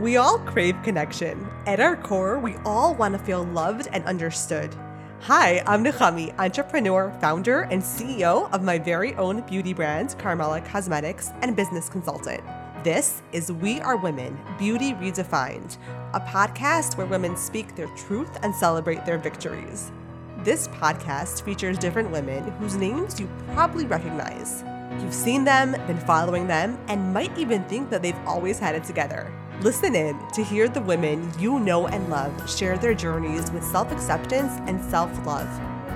We all crave connection. At our core, we all want to feel loved and understood. Hi, I'm Nechami, entrepreneur, founder, and CEO of my very own beauty brand, Karmela Cosmetics, and business consultant. This is We Are Women Beauty Redefined, a podcast where women speak their truth and celebrate their victories. This podcast features different women whose names you probably recognize. You've seen them, been following them, and might even think that they've always had it together. Listen in to hear the women you know and love share their journeys with self acceptance and self love,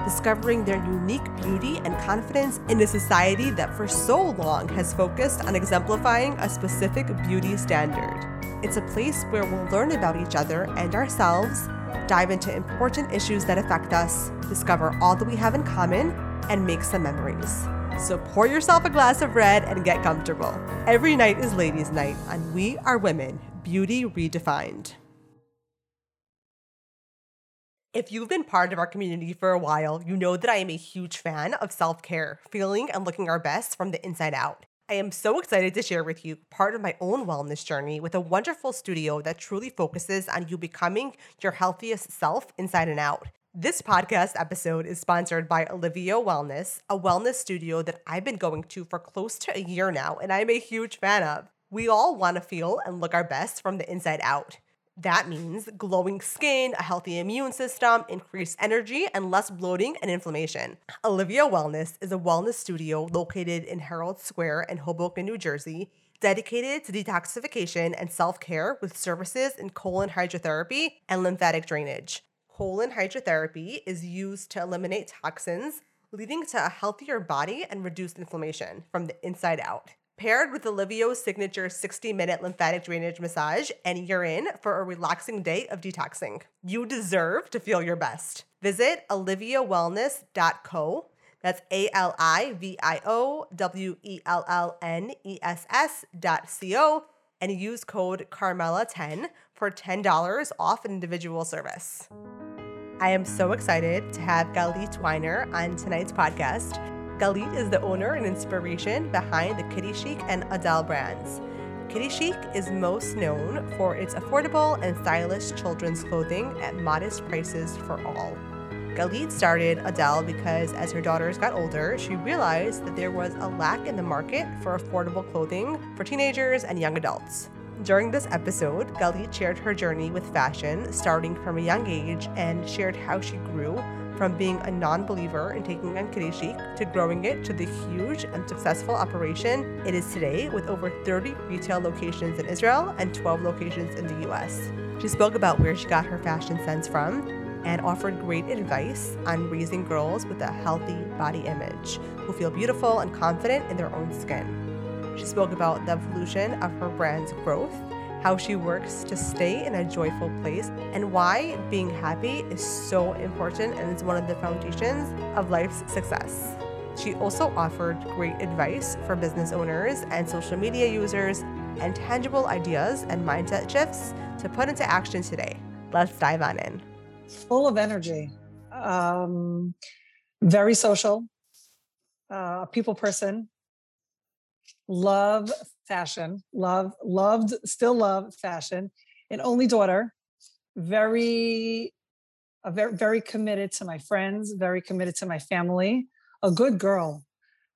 discovering their unique beauty and confidence in a society that for so long has focused on exemplifying a specific beauty standard. It's a place where we'll learn about each other and ourselves, dive into important issues that affect us, discover all that we have in common, and make some memories. So pour yourself a glass of red and get comfortable. Every night is ladies' night on We Are Women Beauty Redefined. If you've been part of our community for a while, you know that I am a huge fan of self care, feeling and looking our best from the inside out. I am so excited to share with you part of my own wellness journey with a wonderful studio that truly focuses on you becoming your healthiest self inside and out. This podcast episode is sponsored by Alivio Wellness, a wellness studio that I've been going to for close to a year now, and I'm a huge fan of. We all want to feel and look our best from the inside out. That means glowing skin, a healthy immune system, increased energy, and less bloating and inflammation. Alivio Wellness is a wellness studio located in Herald Square in Hoboken, New Jersey, dedicated to detoxification and self care with services in colon hydrotherapy and lymphatic drainage colon hydrotherapy is used to eliminate toxins, leading to a healthier body and reduced inflammation from the inside out. Paired with Alivio's signature 60 minute lymphatic drainage massage, and you're in for a relaxing day of detoxing. You deserve to feel your best. Visit aliviowellness.co. That's A L I V I O W E L L N E S S dot C O and use code Karmela10 for $10 off an individual service. I am so excited to have Galit Winer on tonight's podcast. Galit is the owner and inspiration behind the Kidichic and Udel brands. Kidichic is most known for its affordable and stylish children's clothing at modest prices for all. Galit started Udel because as her daughters got older, she realized that there was a lack in the market for affordable clothing for teenagers and young adults. During this episode, Galit shared her journey with fashion starting from a young age and shared how she grew from being a non believer in taking on Kitty to growing it to the huge and successful operation it is today with over 30 retail locations in Israel and 12 locations in the US. She spoke about where she got her fashion sense from and offered great advice on raising girls with a healthy body image who feel beautiful and confident in their own skin. She spoke about the evolution of her brand's growth, how she works to stay in a joyful place, and why being happy is so important and is one of the foundations of life's success. She also offered great advice for business owners and social media users and tangible ideas and mindset shifts to put into action today. Let's dive on in. Full of energy, um, very social, uh, a people person, love fashion, love, loved, still love fashion. An only daughter, very, a very, very committed to my friends, very committed to my family, a good girl.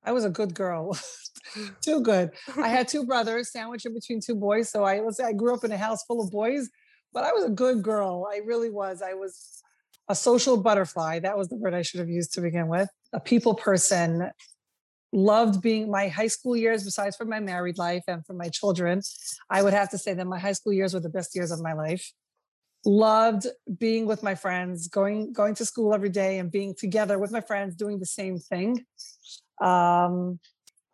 I was a good girl, too good. I had two brothers sandwiched in between two boys. So I say I grew up in a house full of boys, but I was a good girl. I really was. I was a social butterfly. That was the word I should have used to begin with. A people person, loved being my high school years besides for my married life and for my children i would have to say that my high school years were the best years of my life loved being with my friends going going to school every day and being together with my friends doing the same thing um,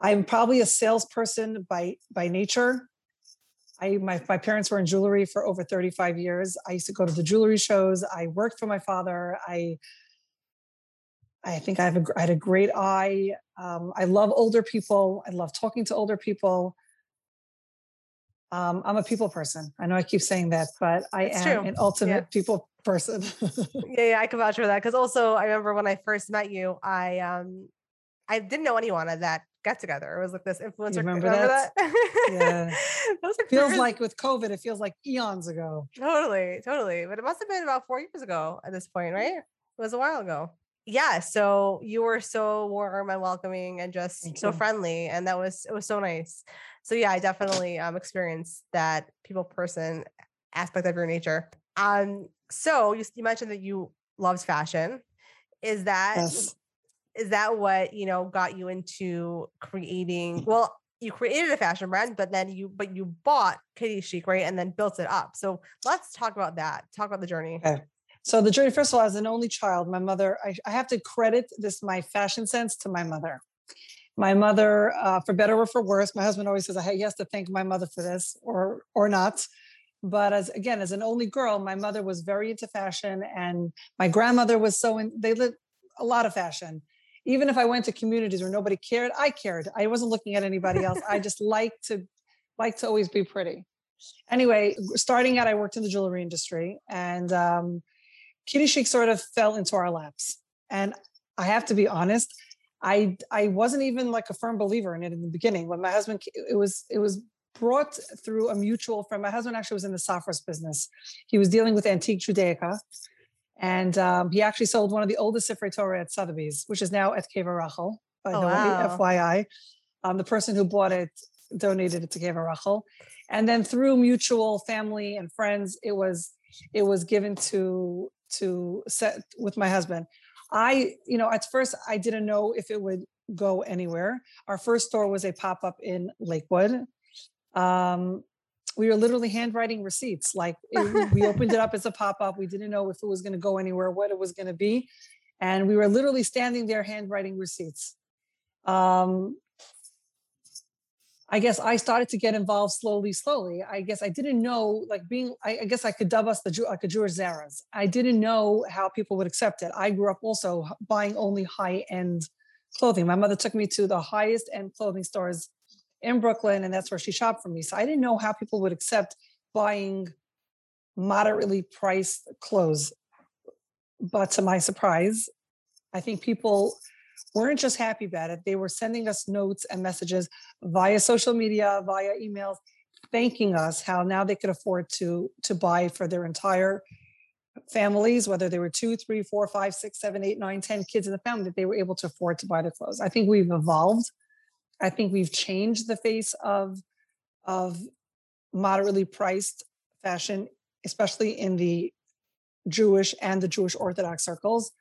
i'm probably a salesperson by by nature I my, my parents were in jewelry for over 35 years. I used to go to the jewelry shows. I worked for my father. I I think I have a, I had a great eye. Um, I love older people. I love talking to older people. Um, I'm a people person. I know I keep saying that, but I am true. an ultimate yeah. people person. yeah, yeah, I can vouch for that. Because also, I remember when I first met you, I um, I didn't know anyone at that get together. It was like this influencer. remember remember that? that? Yeah. Feels like with COVID, it feels like eons ago. totally, totally. But it must have been about four years ago at this point, right? It was a while ago. Yeah. So you were so warm and welcoming and just Thank so you. friendly. And that was it was so nice. So yeah, I definitely um experienced that people person aspect of your nature. Um, so you, you mentioned that you loved fashion. Is that Yes. is that what you know got you into creating well you created a fashion brand but then you but you bought Kidichic right and then built it up so let's talk about that talk about the journey Okay. So the journey, first of all, as an only child, my mother, I, I have to credit this my fashion sense to my mother. My mother, uh, for better or for worse, my husband always says I he has to thank my mother for this, or or not. But as again, as an only girl, my mother was very into fashion, and my grandmother was so in. They lit a lot of fashion. Even if I went to communities where nobody cared, I cared. I wasn't looking at anybody else. I just liked to like to always be pretty. Anyway, starting out, I worked in the jewelry industry, and um, Kidichic sort of fell into our laps. And I have to be honest, I I wasn't even like a firm believer in it in the beginning. When my husband, it was it was brought through a mutual friend. My husband actually was in the Safras business. He was dealing with antique Judaica. And um, he actually sold one of the oldest Sifrei Torah at Sotheby's, which is now at Kever Rachel, by Oh, the wow. way, FYI. Um, the person who bought it donated it to Kever Rachel. And then through mutual family and friends, it was it was given to to set with my husband. I, you know, at first I didn't know if it would go anywhere. Our first store was a pop up in Lakewood. Um, we were literally handwriting receipts. Like it- we opened it up as a pop up. We didn't know if it was going to go anywhere, what it was going to be, and we were literally standing there handwriting receipts. Um, I guess I started to get involved slowly, slowly. I guess I didn't know, like being, I, I guess I could dub us the Jew, like a Jewish Zara's. I didn't know how people would accept it. I grew up also buying only high end clothing. My mother took me to the highest end clothing stores in Brooklyn, and that's where she shopped for me. So I didn't know how people would accept buying moderately priced clothes. But to my surprise, I think people weren't just happy about it. They were sending us notes and messages via social media, via emails, thanking us how now they could afford to to buy for their entire families, whether they were two, three, four, five, six, seven, eight, nine, ten kids in the family, that they were able to afford to buy the clothes. I think we've evolved. I think we've changed the face of of moderately priced fashion, especially in the Jewish and the Jewish Orthodox circles.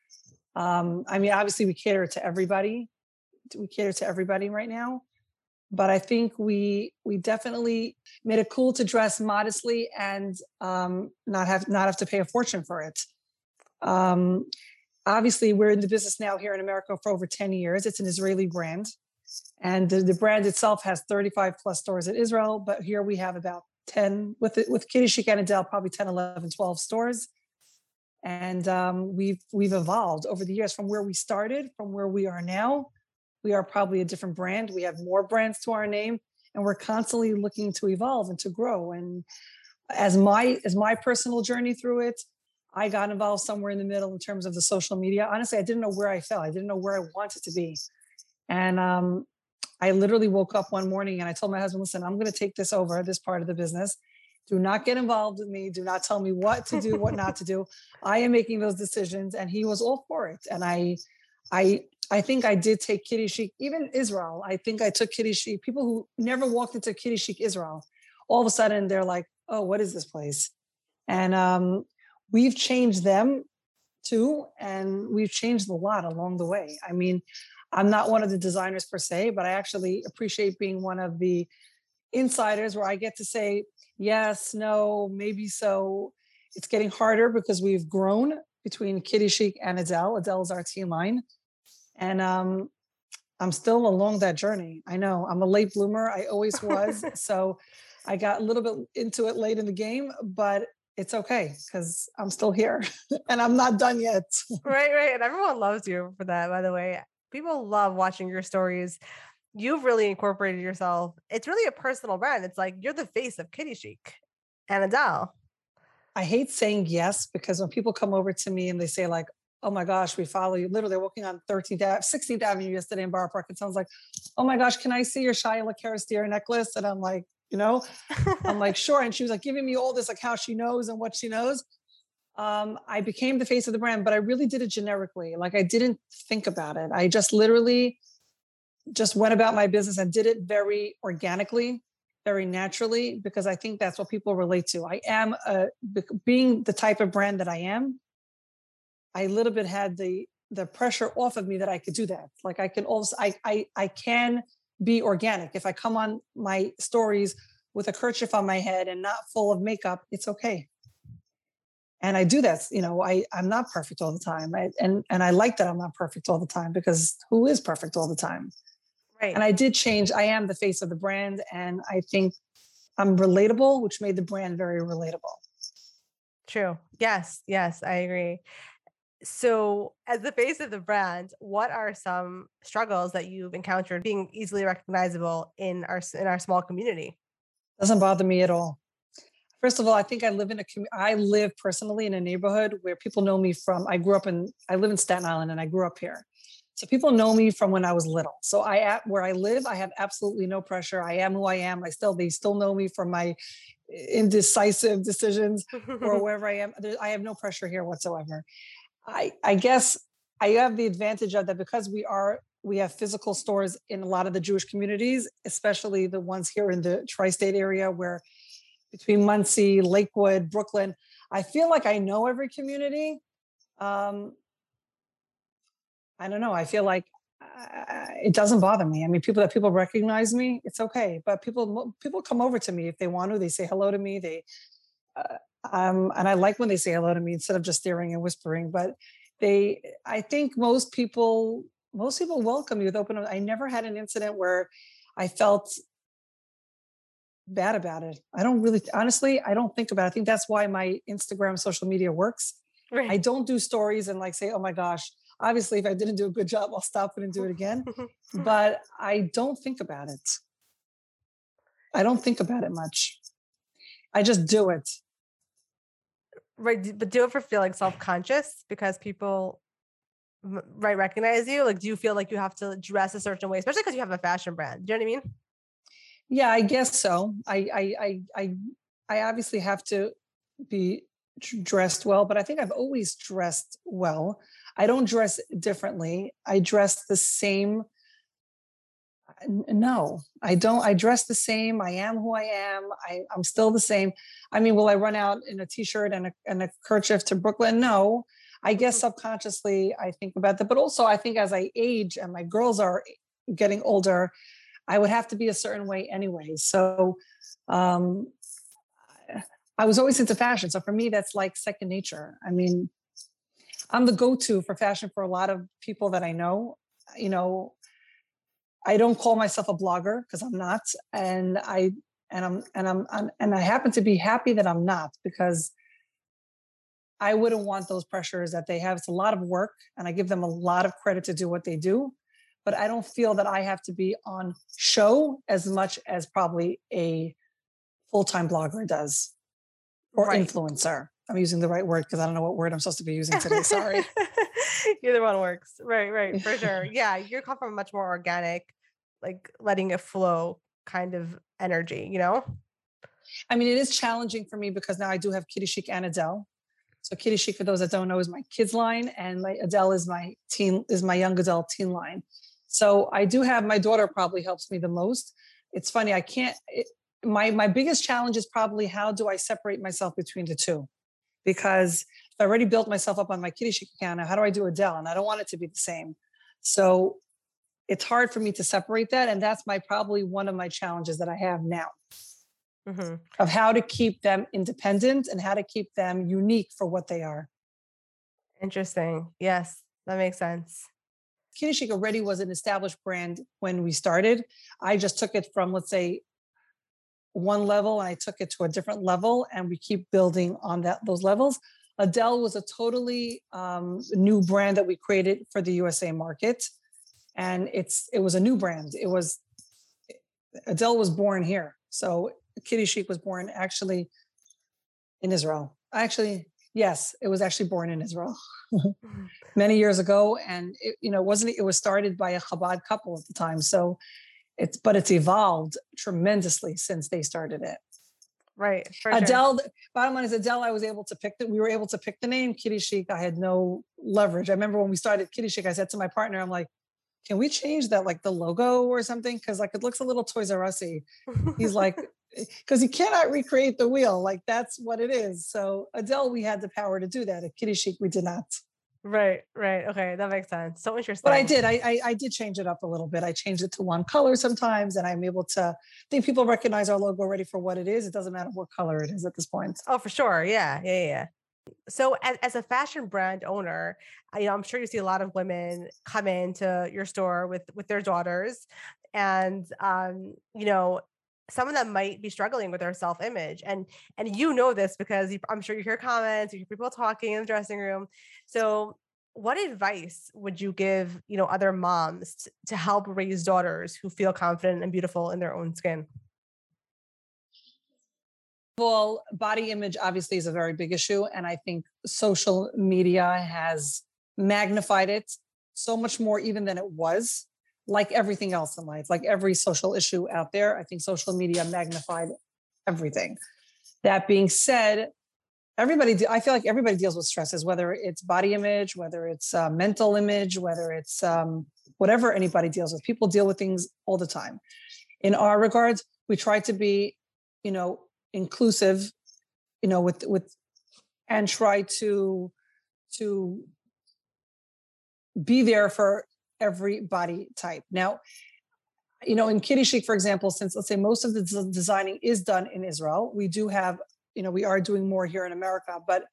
Um, I mean, obviously, we cater to everybody. We cater to everybody right now, but I think we we definitely made it cool to dress modestly and um, not have not have to pay a fortune for it. Um, obviously, we're in the business now here in America for over ten years. It's an Israeli brand, and the, the brand itself has thirty five plus stores in Israel, but here we have about ten with with Kidichic and Udel, probably 10, 11, 12 stores and um, we've we've evolved over the years from where we started from where we are now. We are probably a different brand. We have more brands to our name and we're constantly looking to evolve and to grow and as my as my personal journey through it i got involved somewhere in the middle in terms of the social media. Honestly i didn't know where i fell. I didn't know where i wanted to be. And um, i literally woke up one morning and i told my husband listen i'm going to take this over this part of the business do not get involved with me. Do not tell me what to do what not to do. I am making those decisions and he was all for it. And i i i think i did take Kidichic even israel. I think i took Kidichic people who never walked into Kidichic israel all of a sudden they're like oh what is this place? And um we've changed them too and we've changed a lot along the way. I mean i'm not one of the designers per se but i actually appreciate being one of the insiders where i get to say yes, no, maybe so. It's getting harder because we've grown between Kidichic and Udel. Udel is our team line. And um, I'm still along that journey. I know I'm a late bloomer. I always was. so I got a little bit into it late in the game, but it's okay because I'm still here and I'm not done yet. right right and everyone loves you for that by the way people love watching your stories you've really incorporated yourself it's really a personal brand it's like you're the face of Kidichic and Udel I hate saying yes because when people come over to me and they say like, oh my gosh, we follow you. Literally walking on 13th, 16th Avenue yesterday in Boro Park. And someone's like, oh my gosh, can I see your Shia LaCaris deer necklace? And I'm like, you know, I'm like, sure. And she was like giving me all this, like how she knows and what she knows. Um, I became the face of the brand, but I really did it generically. Like I didn't think about it. I just literally just went about my business and did it very organically, very naturally, because I think that's what people relate to. I am a, being the type of brand that I am. I a little bit had the the pressure off of me that I could do that. Like I can also I I I can be organic. If I come on my stories with a kerchief on my head and not full of makeup, it's okay. And I do that, you know, I I'm not perfect all the time. I, and and I like that I'm not perfect all the time because who is perfect all the time? Right. And I did change. I am the face of the brand and I think I'm relatable, which made the brand very relatable. True. Yes, yes, I agree so as the face of the brand what are some struggles that you've encountered being easily recognizable in our in our small community doesn't bother me at all first of all i think i live in a i live personally in a neighborhood where people know me from i grew up in i live in staten island and i grew up here so people know me from when i was little. So i at where i live i have absolutely no pressure. I am who i am. I still they still know me from my indecisive decisions or wherever i am. I have no pressure here whatsoever. I, I guess I have the advantage of that because we are we have physical stores in a lot of the Jewish communities, especially the ones here in the tri-state area where between Monsey, Lakewood, Brooklyn, I feel like I know every community. Um, I don't know. I feel like uh, it doesn't bother me. I mean, people that people recognize me, it's okay. But people people come over to me if they want to. They say hello to me. They uh, um, and I like when they say hello to me instead of just staring and whispering. But they, I think most people, most people welcome you with open. I never had an incident where I felt bad about it. I don't really, honestly, I don't think about it. I think that's why my Instagram social media works. Right. I don't do stories and like say, oh my gosh, obviously if I didn't do a good job, I'll stop it and do it again. but I don't think about it. I don't think about it much. I just do it right but do you ever feel like self-conscious because people right recognize you like do you feel like you have to dress a certain way especially because you have a fashion brand do you know what i mean yeah i guess so i i i i, I obviously have to be dressed well but i think i've always dressed well i don't dress differently. I dress the same no i don't i dress the same. I am who i am. I, i'm still the same. I mean will i run out in a t-shirt and a, and a kerchief to brooklyn? No. I guess mm-hmm. subconsciously i think about that but also i think as i age and my girls are getting older i would have to be a certain way anyway. So um i was always into fashion. So for me that's like second nature. I mean i'm the go-to for fashion for a lot of people that i know you know I don't call myself a blogger because I'm not, and I and I'm and I'm, I'm and I happen to be happy that I'm not because I wouldn't want those pressures that they have. It's a lot of work, and I give them a lot of credit to do what they do, but I don't feel that I have to be on show as much as probably a full-time blogger does or right. influencer. I'm using the right word because I don't know what word I'm supposed to be using today. Sorry. Either one works. Right, right, for sure. Yeah, you're coming from a much more organic, like letting it flow kind of energy, you know? I mean, it is challenging for me because now I do have Kidichic and Udel. So Kidichic, for those that don't know, is my kids line, and my Udel is my teen is my young adult teen line. So I do have my daughter probably helps me the most. It's funny, I can't. It, my my biggest challenge is probably how do I separate myself between the two because I already built myself up on my Kidichic account. Now, how do I do Udel? And I don't want it to be the same. So it's hard for me to separate that. And that's my probably one of my challenges that I have now mm-hmm. of how to keep them independent and how to keep them unique for what they are. Interesting. Yes, that makes sense. Kitty already was an established brand when we started. I just took it from, let's say, one level and I took it to a different level, and we keep building on that those levels. Udel was a totally um, new brand that we created for the USA market, and it's it was a new brand. It was Udel was born here, so Kidichic was born actually in Israel. Actually, Yes, it was actually born in Israel many years ago, and it, you know, wasn't it was started by a Chabad couple at the time. So it's but it's evolved tremendously since they started it. Right. Udel, sure. bottom line is Udel, I was able to pick that. We were able to pick the name Kidichic. I had no leverage. I remember when we started Kidichic, I said to my partner, I'm like, can we change that like the logo or something? Cause like it looks a little Toys R Us-y. He's like, because you cannot recreate the wheel. Like that's what it is. So Udel, we had the power to do that. At Kidichic, we did not. Right, right. Okay, that makes sense. So interesting. But I did. I, I, I did change it up a little bit. I changed it to one color sometimes, and I'm able to. I think people recognize our logo already for what it is. It doesn't matter what color it is at this point. Oh, for sure. Yeah, yeah, yeah. So, as, as a fashion brand owner, I, you know, I'm sure you see a lot of women come into your store with with their daughters, and um, you know, some of them might be struggling with their self-image and and you know this because you, i'm sure you hear comments you hear people talking in the dressing room. So what advice would you give you know other moms to, to help raise daughters who feel confident and beautiful in their own skin? Well body image obviously is a very big issue and i think social media has magnified it so much more even than it was like everything else in life, like every social issue out there, I think social media magnified everything. That being said, everybody, I feel like everybody deals with stresses, whether it's body image, whether it's uh, mental image, whether it's um, whatever anybody deals with. People deal with things all the time. In our regards, we try to be, you know, inclusive, you know, with with, and try to to be there for every body type. Now, you know, in Kidichic, for example, since let's say most of the designing is done in Israel, we do have, you know, we are doing more here in America, but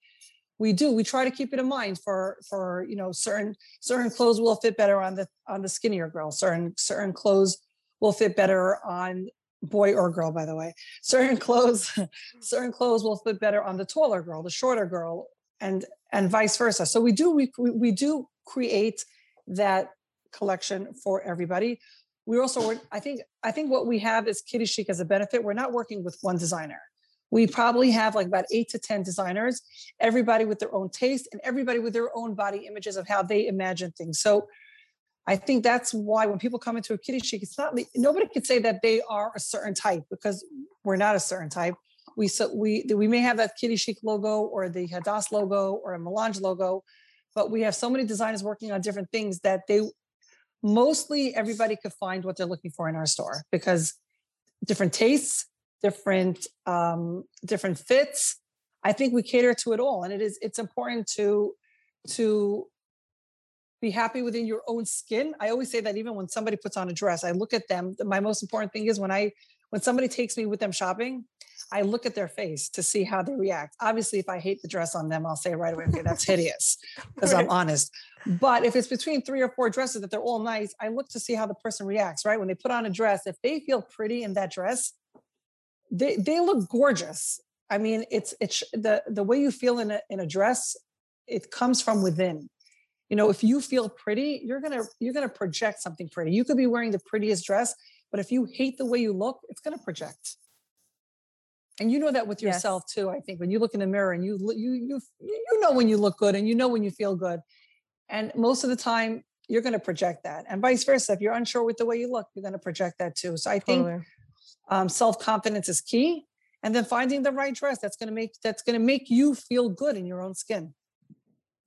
we do we try to keep it in mind for for you know certain certain clothes will fit better on the on the skinnier girl. Certain certain clothes will fit better on boy or girl by the way. Certain clothes certain clothes will fit better on the taller girl the shorter girl and and vice versa. So we do we, we do create that collection for everybody. We also, I think, I think what we have is Kidichic as a benefit. We're not working with one designer. We probably have like about eight to 10 designers, everybody with their own taste and everybody with their own body images of how they imagine things. So I think that's why when people come into a Kidichic, it's not nobody could say that they are a certain type because we're not a certain type. We so we we may have that Kidichic logo or the Hadass logo or a Melange logo, but we have so many designers working on different things that they mostly everybody could find what they're looking for in our store because different tastes, different um, different fits. I think we cater to it all, and it is it's important to to be happy within your own skin. I always say that even when somebody puts on a dress, I look at them. My most important thing is when I when somebody takes me with them shopping, I look at their face to see how they react. Obviously, if I hate the dress on them, I'll say right away, okay, that's hideous, because right. I'm honest. But if it's between three or four dresses that they're all nice, I look to see how the person reacts, right? When they put on a dress, if they feel pretty in that dress, they they look gorgeous. I mean, it's it's the the way you feel in a in a dress, it comes from within. You know, if you feel pretty, you're gonna you're gonna project something pretty. You could be wearing the prettiest dress, but if you hate the way you look, it's gonna project and you know that with yourself yes. too i think when you look in the mirror and you you you you know when you look good and you know when you feel good. And most of the time you're going to project that and vice versa if you're unsure with the way you look you're going to project that too. So i think um, self-confidence is key and then finding the right dress that's going to make that's going to make you feel good in your own skin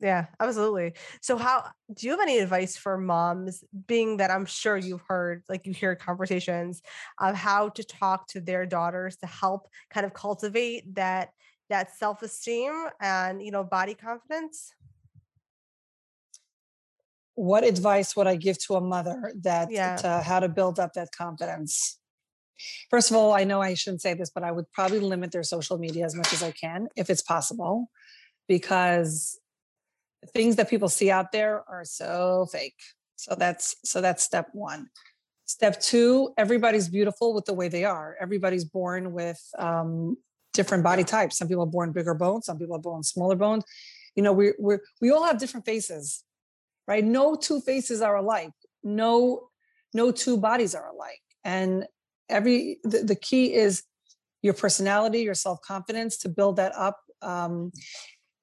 yeah, absolutely. So how do you have any advice for moms being that I'm sure you've heard like you hear conversations of how to talk to their daughters to help kind of cultivate that that self-esteem and you know body confidence? What advice would I give to a mother that yeah. to how to build up that confidence? First of all, I know I shouldn't say this, but I would probably limit their social media as much as I can if it's possible because things that people see out there are so fake. So that's so that's step one. Step two, everybody's beautiful with the way they are. Everybody's born with um, different body types. Some people are born bigger bones, some people are born smaller bones. You know, we we we all have different faces, right? No two faces are alike. No, no two bodies are alike. And every the, the key is your personality, your self-confidence to build that up. Um,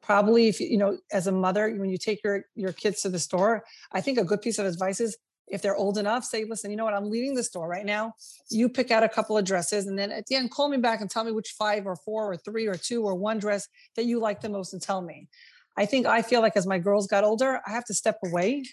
probably if you know as a mother when you take your your kids to the store i think a good piece of advice is if they're old enough say listen you know what? I'm leaving the store right now. You pick out a couple of dresses and then at the end call me back and tell me which five or four or three or two or one dress that you like the most and tell me. I think i feel like as my girls got older i have to step away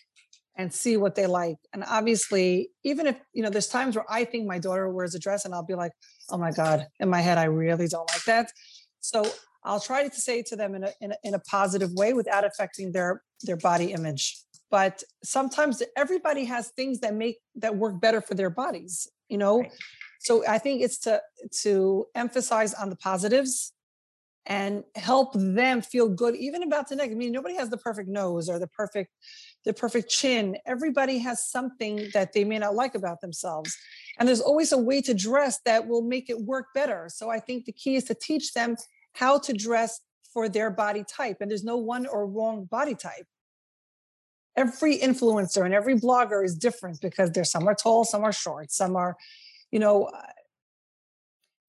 and see what they like. And obviously even if you know there's times where i think my daughter wears a dress and i'll be like oh my god in my head i really don't like that. So I'll try to say it to them in a, in a, in a positive way without affecting their their body image. But sometimes everybody has things that make that work better for their bodies, you know. Right. So I think it's to to emphasize on the positives and help them feel good even about the neck. I mean, nobody has the perfect nose or the perfect the perfect chin. Everybody has something that they may not like about themselves. And there's always a way to dress that will make it work better. So I think the key is to teach them how to dress for their body type. And there's no one or wrong body type. Every influencer and every blogger is different because there's some are tall, some are short, some are, you know, uh,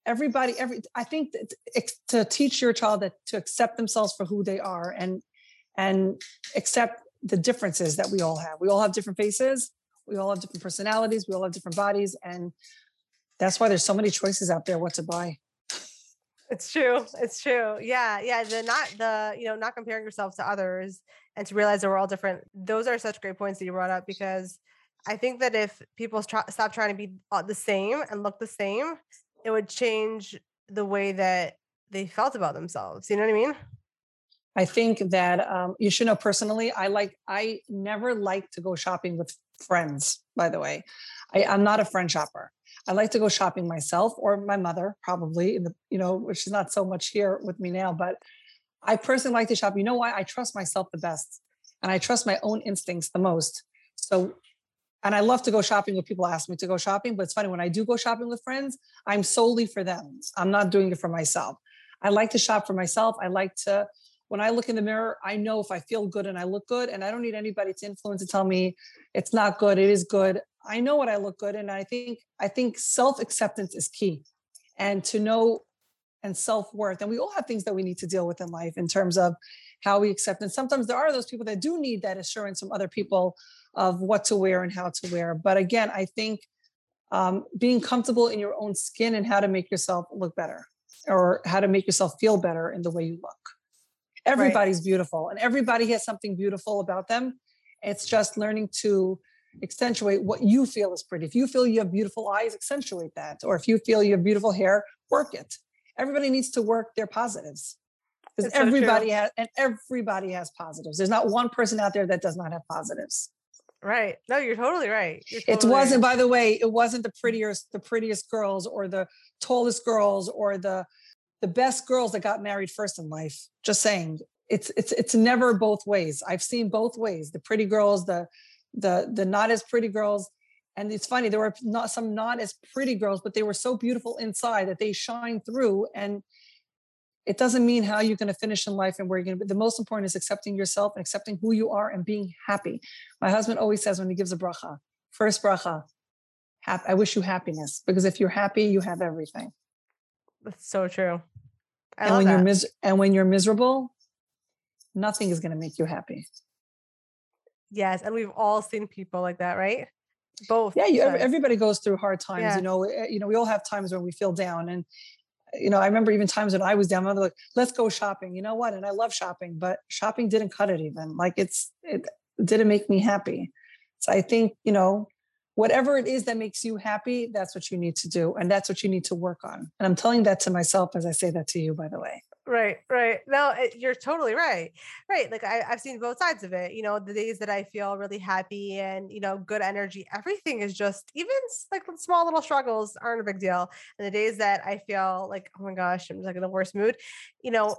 everybody every i think to teach your child that to accept themselves for who they are and and accept the differences that we all have we all have different faces we all have different personalities we all have different bodies and that's why there's so many choices out there what to buy it's true. It's true. Yeah. Yeah. The not the, you know, not comparing yourself to others and to realize that we're all different. Those are such great points that you brought up because I think that if people try, stop trying to be the same and look the same, it would change the way that they felt about themselves. You know what I mean? I think that um, you should know personally, I like, I never like to go shopping with friends, by the way. I, I'm not a friend shopper. I like to go shopping myself or my mother, probably in the, you know, she's not so much here with me now, but I personally like to shop. You know why? I trust myself the best and I trust my own instincts the most. So, and I love to go shopping when people ask me to go shopping, but it's funny when I do go shopping with friends, I'm solely for them. I'm not doing it for myself. I like to shop for myself. I like to, when I look in the mirror, I know if I feel good and I look good, and I don't need anybody to influence to tell me it's not good, it is good. I know what I look good, and I think I think self acceptance is key, and to know and self worth. And we all have things that we need to deal with in life in terms of how we accept. And sometimes there are those people that do need that assurance from other people of what to wear and how to wear. But again, I think um, being comfortable in your own skin and how to make yourself look better or how to make yourself feel better in the way you look. Everybody's right. beautiful and everybody has something beautiful about them. It's just learning to accentuate what you feel is pretty. If you feel you have beautiful eyes, accentuate that. Or if you feel you have beautiful hair, work it. Everybody needs to work their positives. Because everybody so has and everybody has positives. There's not one person out there that does not have positives. Right. No, you're totally right. You're totally it wasn't, right. by the way, it wasn't the prettiest, the prettiest girls or the tallest girls or the the best girls that got married first in life. Just saying. It's it's it's never both ways. I've seen both ways. The pretty girls, the the the not as pretty girls. And it's funny there were not some not as pretty girls but they were so beautiful inside that they shine through. And it doesn't mean how you're going to finish in life and where you're going to be. The most important is accepting yourself and accepting who you are and being happy. My husband always says when he gives a bracha first bracha i wish you happiness because if you're happy you have everything. That's so true. I and when that. you're mis- and when you're miserable nothing is going to make you happy Yes, and we've all seen people like that, right? Both. Yeah, you, everybody goes through hard times. Yeah. You know, eh, you know, we all have times when we feel down, and you know, I remember even times when I was down. I'm like, "Let's go shopping." You know what? And I love shopping, but shopping didn't cut it. Even like it's it didn't make me happy. So I think you know, whatever it is that makes you happy, that's what you need to do, and that's what you need to work on. And I'm telling that to myself as I say that to you, by the way. Right, right. No, it, you're totally right. Right. Like I, I've seen both sides of it. You know, the days that I feel really happy and, you know, good energy, everything is just, even like small little struggles aren't a big deal. And the days that I feel like, oh my gosh, I'm just like in the worst mood, you know,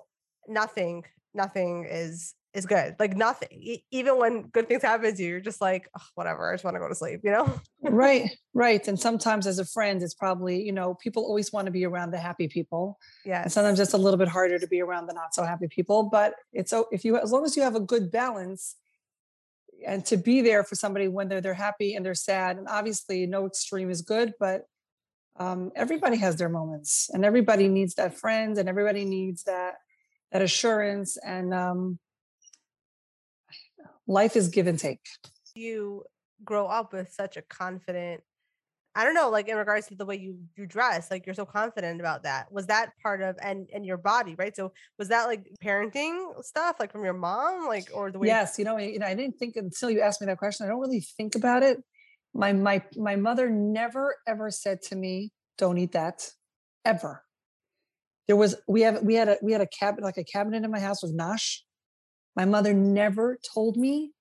nothing, nothing is is good. Like nothing, even when good things happen to you, you're just like, oh, whatever. I just want to go to sleep, you know? right, right. And sometimes as a friend, it's probably, you know, people always want to be around the happy people. Yeah. And sometimes it's a little bit harder to be around the not so happy people. But it's so if you, as long as you have a good balance and to be there for somebody when they're they're happy and they're sad. And obviously no extreme is good, but um, everybody has their moments and everybody needs that friend and everybody needs that that assurance and um, life is give and take. You grow up with such a confident I don't know, like in regards to the way you you dress, like you're so confident about that. Was that part of and and your body, right? So was that like parenting stuff, like from your mom, like or the way? Yes, you know, you know, I didn't think until you asked me that question. I don't really think about it. My my my mother never ever said to me, "Don't eat that," ever. There was we have we had a we had a cabinet like a cabinet in my house with nosh. My mother never told me,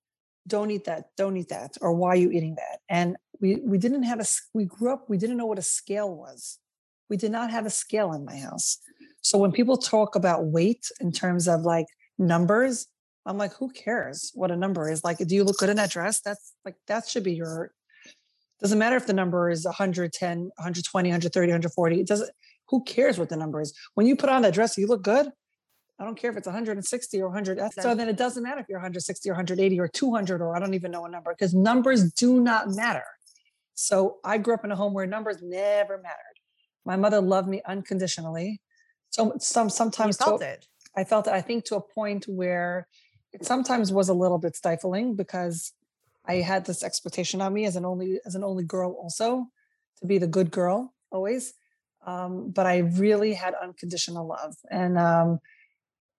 "Don't eat that, don't eat that," or "Why are you eating that?" And we we didn't have a we grew up we didn't know what a scale was. We did not have a scale in my house. So when people talk about weight in terms of like numbers i'm like who cares what a number is? Like do you look good in that dress? That's like that should be your doesn't matter if the number is 110 120 130 140 it doesn't who cares what the number is when you put on that dress you look good I don't care if it's 160 or 100. So then it doesn't matter if you're 160 or 180 or 200 or I don't even know a number because numbers do not matter. So I grew up in a home where numbers never mattered. My mother loved me unconditionally. So some sometimes you felt to, it. I felt it. I think to a point where it sometimes was a little bit stifling because I had this expectation on me as an only as an only girl also to be the good girl always. Um, but I really had unconditional love and um,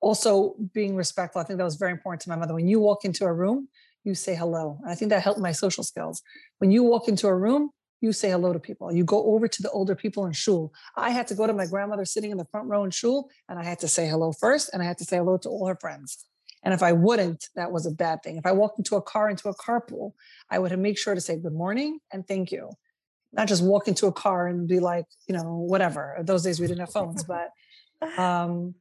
also being respectful. I think that was very important to my mother. When you walk into a room, you say hello. I think that helped my social skills. When you walk into a room, you say hello to people. You go over to the older people in shul. I had to go to my grandmother sitting in the front row in shul, and I had to say hello first, and I had to say hello to all her friends. And if I wouldn't, that was a bad thing. If I walked into a car, into a carpool, I would make sure to say good morning and thank you. Not just walk into a car and be like, you know, whatever. Those days we didn't have phones, but um,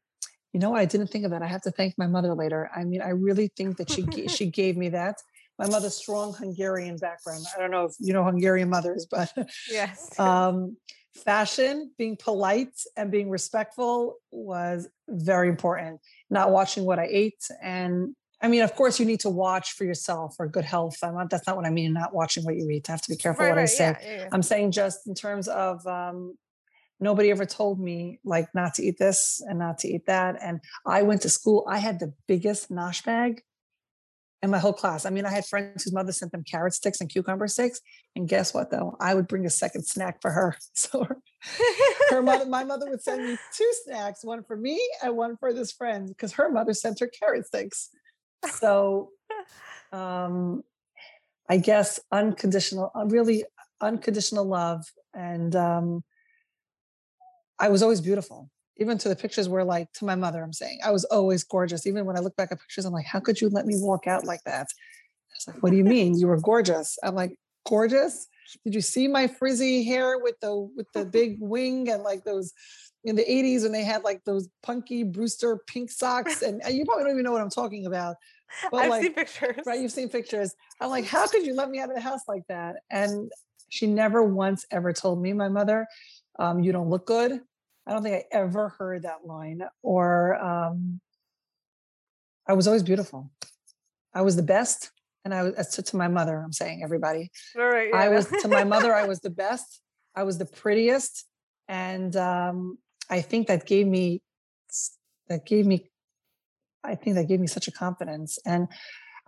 you know, I didn't think of that. I have to thank my mother later. I mean, I really think that she she gave me that. My mother's strong Hungarian background. I don't know if you know Hungarian mothers, but yes. um, fashion, being polite and being respectful was very important. Not watching what I ate, and I mean, of course, you need to watch for yourself for good health. I'm not, that's not what I mean. Not watching what you eat. I have to be careful right, what right, I say. Yeah, yeah. I'm saying just in terms of um, nobody ever told me like not to eat this and not to eat that. And I went to school. I had the biggest nosh bag in my whole class. I mean, I had friends whose mother sent them carrot sticks and cucumber sticks. And guess what though? I would bring a second snack for her. So her mother, my mother would send me two snacks, one for me and one for this friend, because her mother sent her carrot sticks. So um I guess unconditional, uh, really unconditional love and um I was always beautiful. Even to the pictures where, like, to my mother, I'm saying I was always gorgeous. Even when I look back at pictures, I'm like, how could you let me walk out like that? I was like, what do you mean? You were gorgeous. I'm like, gorgeous? Did you see my frizzy hair with the with the big wing and like those in the 80s when they had like those punky Brewster pink socks? And you probably don't even know what I'm talking about. But I've like, seen pictures. Right, you've seen pictures. I'm like, how could you let me out of the house like that? And she never once ever told me, my mother, um, you don't look good. I don't think I ever heard that line. Or um, I was always beautiful. I was the best. And I was to, to my mother, I'm saying everybody. All right. Yeah. I was to my mother, I was the best. I was the prettiest. And um, I think that gave me that gave me I think that gave me such a confidence. And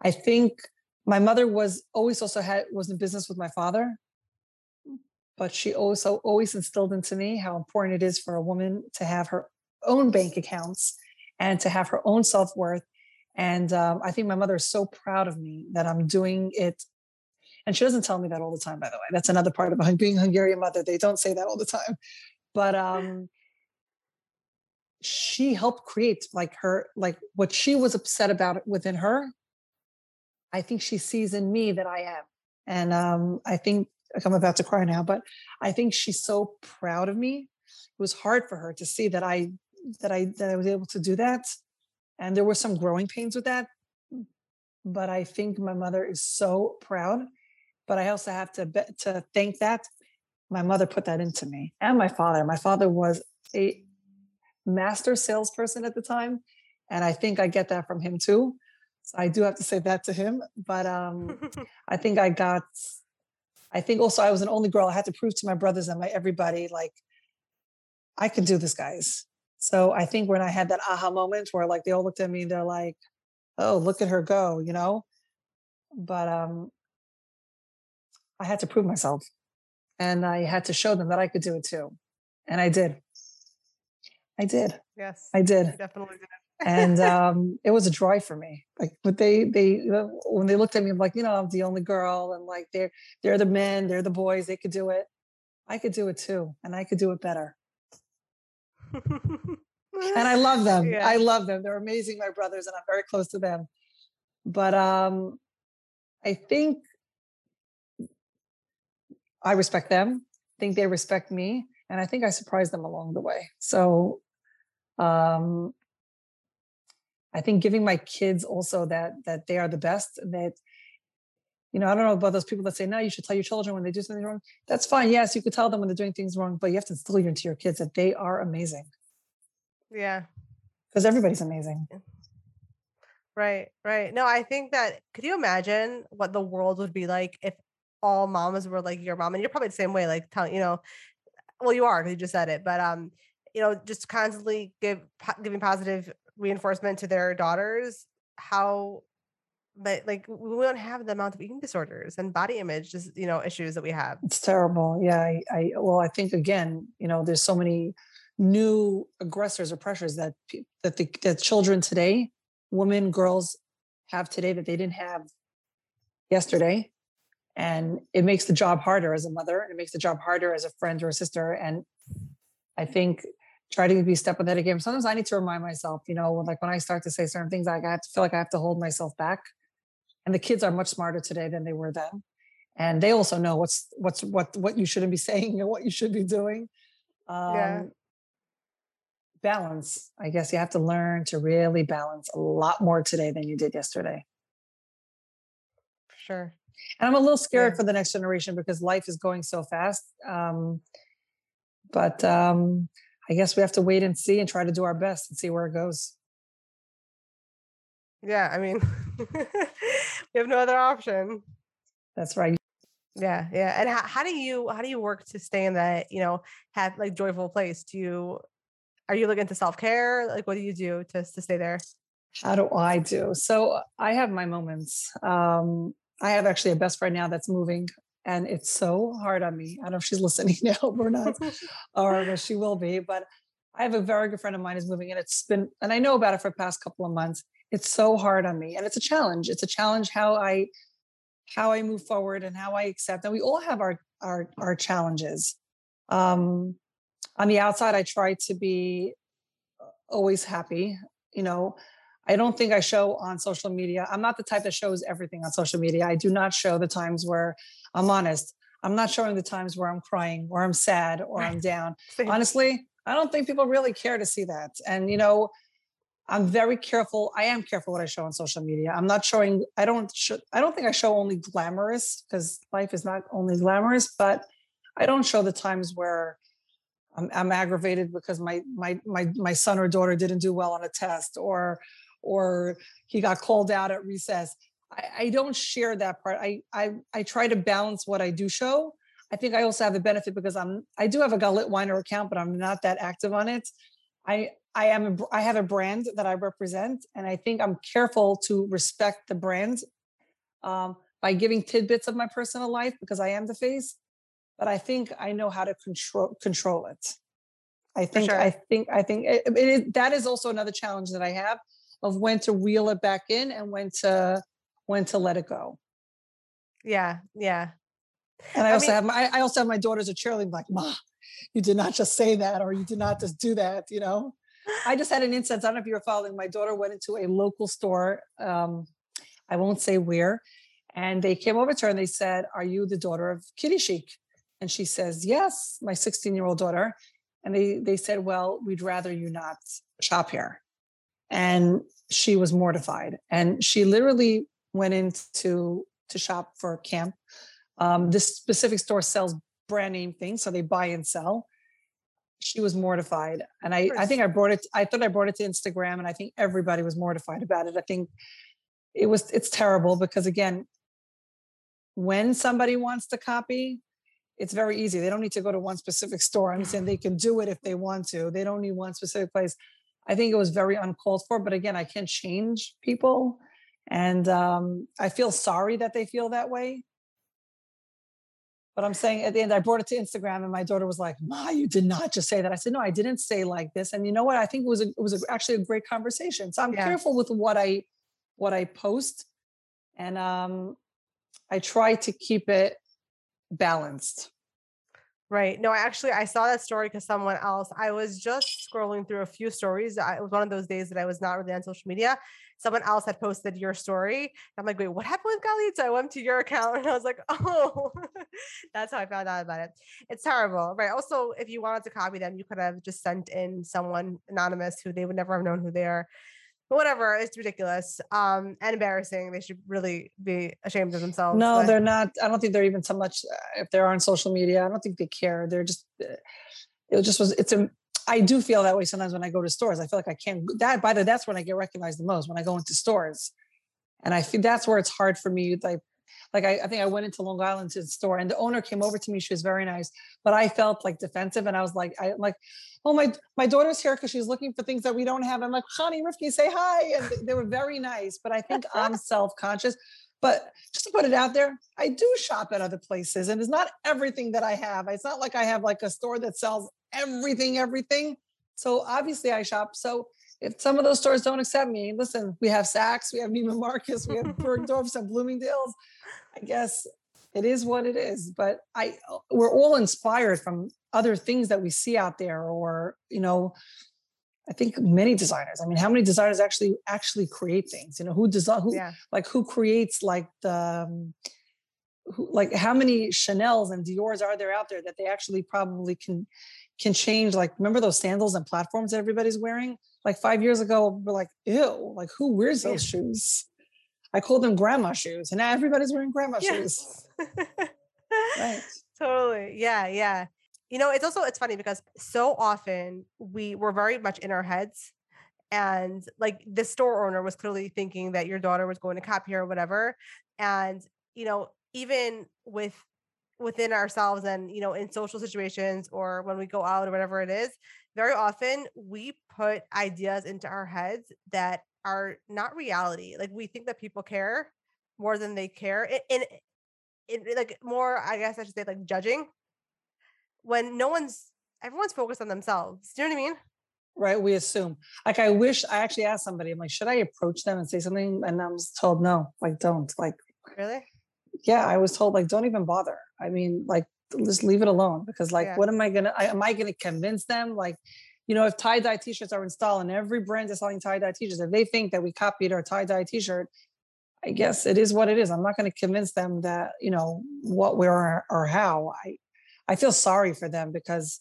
I think my mother was always also had was in business with my father. But she also always instilled into me how important it is for a woman to have her own bank accounts and to have her own self-worth. And um, i think my mother is so proud of me that i'm doing it. And she doesn't tell me that all the time by the way. That's another part of being a hungarian mother. They don't say that all the time. But um, she helped create like her like what she was upset about within her i think she sees in me that i am and um, i think I'm about to cry now, but I think she's so proud of me. It was hard for her to see that I that I that I was able to do that, and there were some growing pains with that. But I think my mother is so proud. But I also have to be, to thank that my mother put that into me, and my father. My father was a master salesperson at the time, and I think I get that from him too. So I do have to say that to him. But um, I think I got I think also I was an only girl. I had to prove to my brothers and my everybody like I can do this, guys. So I think when I had that aha moment where like they all looked at me, and they're like, "Oh, look at her go," you know. But um, I had to prove myself, and I had to show them that I could do it too, and I did. I did. Yes, I did. definitely did. and um, it was a joy for me. Like, but they they when they looked at me, I'm like, you know, I'm the only girl, and like they're they're the men, they're the boys, they could do it. I could do it too, and I could do it better. and I love them. Yeah. I love them. They're amazing, my brothers, and I'm very close to them. But um, I think I respect them. I think they respect me, and I think I surprised them along the way. So um, I think giving my kids also that that they are the best that you know, I don't know about those people that say, no, you should tell your children when they do something wrong. That's fine. Yes, you could tell them when they're doing things wrong, but you have to instill into your kids that they are amazing. Yeah. Because everybody's amazing. Right, right. No, I think that could you imagine what the world would be like if all mamas were like your mom? And you're probably the same way, like telling, you know, well, you are, because you just said it, but um, you know, just constantly give giving positive reinforcement to their daughters, how but like we don't have the amount of eating disorders and body image just you know issues that we have. It's terrible yeah I, I well i think again you know there's so many new aggressors or pressures that that the that children today women girls have today that they didn't have yesterday and it makes the job harder as a mother and it makes the job harder as a friend or a sister and i think try to be step on that again sometimes i need to remind myself you know like when i start to say certain things like i have to feel like i have to hold myself back and the kids are much smarter today than they were then and they also know what's what's what what you shouldn't be saying and what you should be doing um, yeah balance. I guess you have to learn to really balance a lot more today than you did yesterday. Sure. And I'm a little scared yeah. for the next generation because life is going so fast. Um, but um, I guess we have to wait and see and try to do our best and see where it goes. Yeah, I mean, we have no other option. That's right. Yeah, yeah. And how, how do you how do you work to stay in that you know have like joyful place? Do you are you looking to self-care like what do you do to, to stay there how do i do so i have my moments um i have actually a best friend now that's moving and it's so hard on me i don't know if she's listening now or not or she will be but i have a very good friend of mine is moving and it's been and i know about it for the past couple of months it's so hard on me and it's a challenge it's a challenge how i how i move forward and how i accept and we all have our our our challenges um on the outside, I try to be uh, always happy. You know, I don't think I show on social media. I'm not the type that shows everything on social media. I do not show the times where I'm honest. I'm not showing the times where I'm crying, or I'm sad, or I'm down. Honestly, I don't think people really care to see that. And you know, I'm very careful. I am careful what I show on social media. I'm not showing. I don't. Sh- I don't think I show only glamorous because life is not only glamorous. But I don't show the times where I'm, I'm aggravated because my my my my son or daughter didn't do well on a test or or he got called out at recess. I, I don't share that part. I, I I try to balance what I do show. I think I also have the benefit because I'm I do have a Galit Winer account, but I'm not that active on it. I I am a, I have a brand that I represent, and I think I'm careful to respect the brand um, by giving tidbits of my personal life because I am the face but I think I know how to control control it. I think sure. I think I think it, it, that is also another challenge that I have of when to reel it back in and when to when to let it go. Yeah, yeah. And I, I also mean, have my I also have my daughters are cheerleading like, Ma, you did not just say that or you did not just do that, you know. I just had an instance. I don't know if you were following. My daughter went into a local store. Um, I won't say where, and they came over to her and they said, "Are you the daughter of Kidichic?" And she says, Yes, my 16 year old daughter. And they, they said, Well, we'd rather you not shop here. And she was mortified. And she literally went into to shop for camp. Um, this specific store sells brand name things, so they buy and sell. She was mortified. And I, I think I brought it, I thought I brought it to Instagram, and I think everybody was mortified about it. I think it was it's terrible because again, when somebody wants to copy, it's very easy. They don't need to go to one specific store. I'm saying they can do it if they want to. They don't need one specific place. I think it was very uncalled for. But again, I can't change people. And um, I feel sorry that they feel that way. But I'm saying at the end, I brought it to Instagram, and my daughter was like, "Ma, you did not just say that." I said, "No, I didn't say like this." And you know what? I think it was a, it was a, actually a great conversation. So I'm yeah. careful with what I what I post, and um, I try to keep it balanced. Right. No, I actually I saw that story because someone else. I was just scrolling through a few stories. I, it was one of those days that I was not really on social media. Someone else had posted your story. I'm like, wait, what happened with Galita? I went to your account and I was like, oh, that's how I found out about it. It's terrible, right? Also, if you wanted to copy them, you could have just sent in someone anonymous who they would never have known who they are but whatever it's ridiculous um and embarrassing they should really be ashamed of themselves no but. they're not i don't think they're even so much uh, if they're on social media i don't think they care they're just uh, it just was it's a i do feel that way sometimes when i go to stores i feel like i can't that by the that's when i get recognized the most when i go into stores and i feel that's where it's hard for me like like I, I, think I went into Long Island to the store and the owner came over to me. She was very nice, but I felt like defensive and I was like, I like, oh my my daughter's here because she's looking for things that we don't have. I'm like, Shani Rifki, say hi. And they were very nice, but I think I'm self-conscious. But just to put it out there, I do shop at other places and it's not everything that I have. It's not like I have like a store that sells everything, everything. So obviously I shop. So if some of those stores don't accept me, listen, we have Saks, we have Neiman Marcus, we have Bergdorf's and Bloomingdale's. I guess it is what it is. But I we're all inspired from other things that we see out there, or you know, I think many designers. I mean, how many designers actually actually create things? You know, who design who yeah. like who creates like the um, who, like how many Chanel's and Dior's are there out there that they actually probably can can change like remember those sandals and platforms that everybody's wearing like five years ago we're like ew like who wears those shoes I call them grandma shoes, and now everybody's wearing grandma yes. shoes. right. Totally. Yeah. Yeah. You know, it's also it's funny because so often we were very much in our heads, and like the store owner was clearly thinking that your daughter was going to copy or whatever, and you know, even with within ourselves and you know in social situations or when we go out or whatever it is very often we put ideas into our heads that are not reality. Like we think that people care more than they care. And eh, it, eh, like more, I guess I should say like judging when no one's everyone's focused on themselves. Do you know what I mean? Right. We assume. Like I wish I actually asked somebody, I'm like, should I approach them and say something? And I was told no, like don't. Like really? Yeah, I was told like don't even bother. I mean, like just leave it alone because like yeah. what am I gonna I, am I gonna convince them? Like you know, if tie dye t-shirts are installed and every brand is selling tie dye t-shirts, if they think that we copied our tie dye t-shirt, I guess it is what it is. I'm not going to convince them that, you know, what, where, or how. I, I feel sorry for them because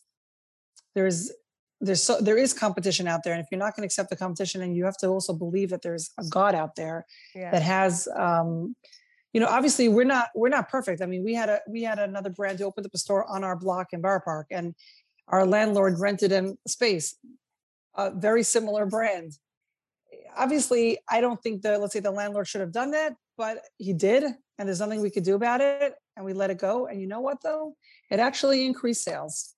there's, there's so, there is competition out there. And if you're not going to accept the competition and you have to also believe that there's a God out there yeah. that has, um, you know, obviously we're not, we're not perfect. I mean, we had a, we had another brand who opened up a store on our block in Boro Park and our landlord rented him space, a very similar brand. Obviously, I don't think that, let's say the landlord should have done that, but he did. And there's nothing we could do about it. And we let it go. And you know what, though? It actually increased sales.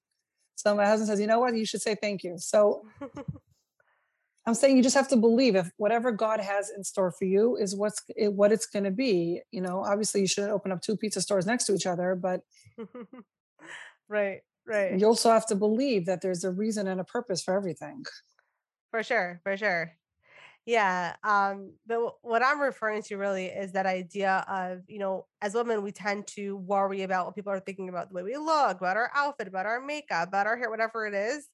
So my husband says, you know what? You should say thank you. So I'm saying you just have to believe if whatever God has in store for you is what's what it's going to be. You know, obviously you shouldn't open up two pizza stores next to each other, but right. Right. You also have to believe that there's a reason and a purpose for everything. For sure. For sure. Yeah. Um, but what I'm referring to really is that idea of, you know, as women, we tend to worry about what people are thinking about the way we look, about our outfit, about our makeup, about our hair, whatever it is.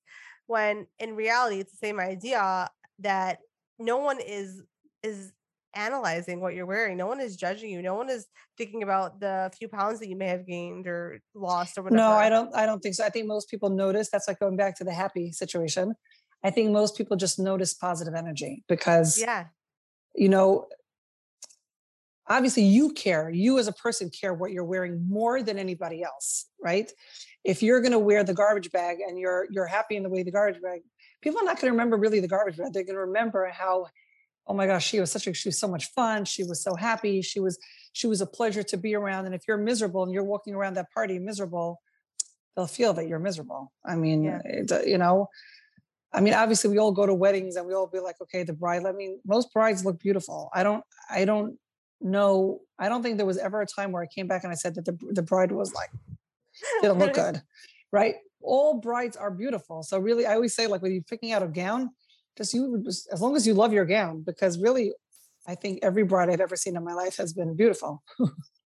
When in reality, it's the same idea that no one is is analyzing what you're wearing. No one is judging you. No one is thinking about the few pounds that you may have gained or lost or whatever. No, I don't I don't think so. I think most people notice that's like going back to the happy situation. I think most people just notice positive energy because yeah. You know, obviously you care. You as a person care what you're wearing more than anybody else, right? If you're going to wear the garbage bag and you're you're happy in the way the garbage bag, people are not going to remember really the garbage bag. They're going to remember how oh my gosh she was such a she was so much fun she was so happy she was she was a pleasure to be around and if you're miserable and you're walking around that party miserable they'll feel that you're miserable. I mean, Yeah. it, uh, you know, I mean, obviously we all go to weddings and we all be like, okay, the bride. I mean, most brides look beautiful. I don't, I don't know. I don't think there was ever a time where I came back and I said that the the bride was like didn't look good, right? All brides are beautiful. So really, I always say like when you're picking out a gown, just you just, as long as you love your gown, because really, I think every bride I've ever seen in my life has been beautiful.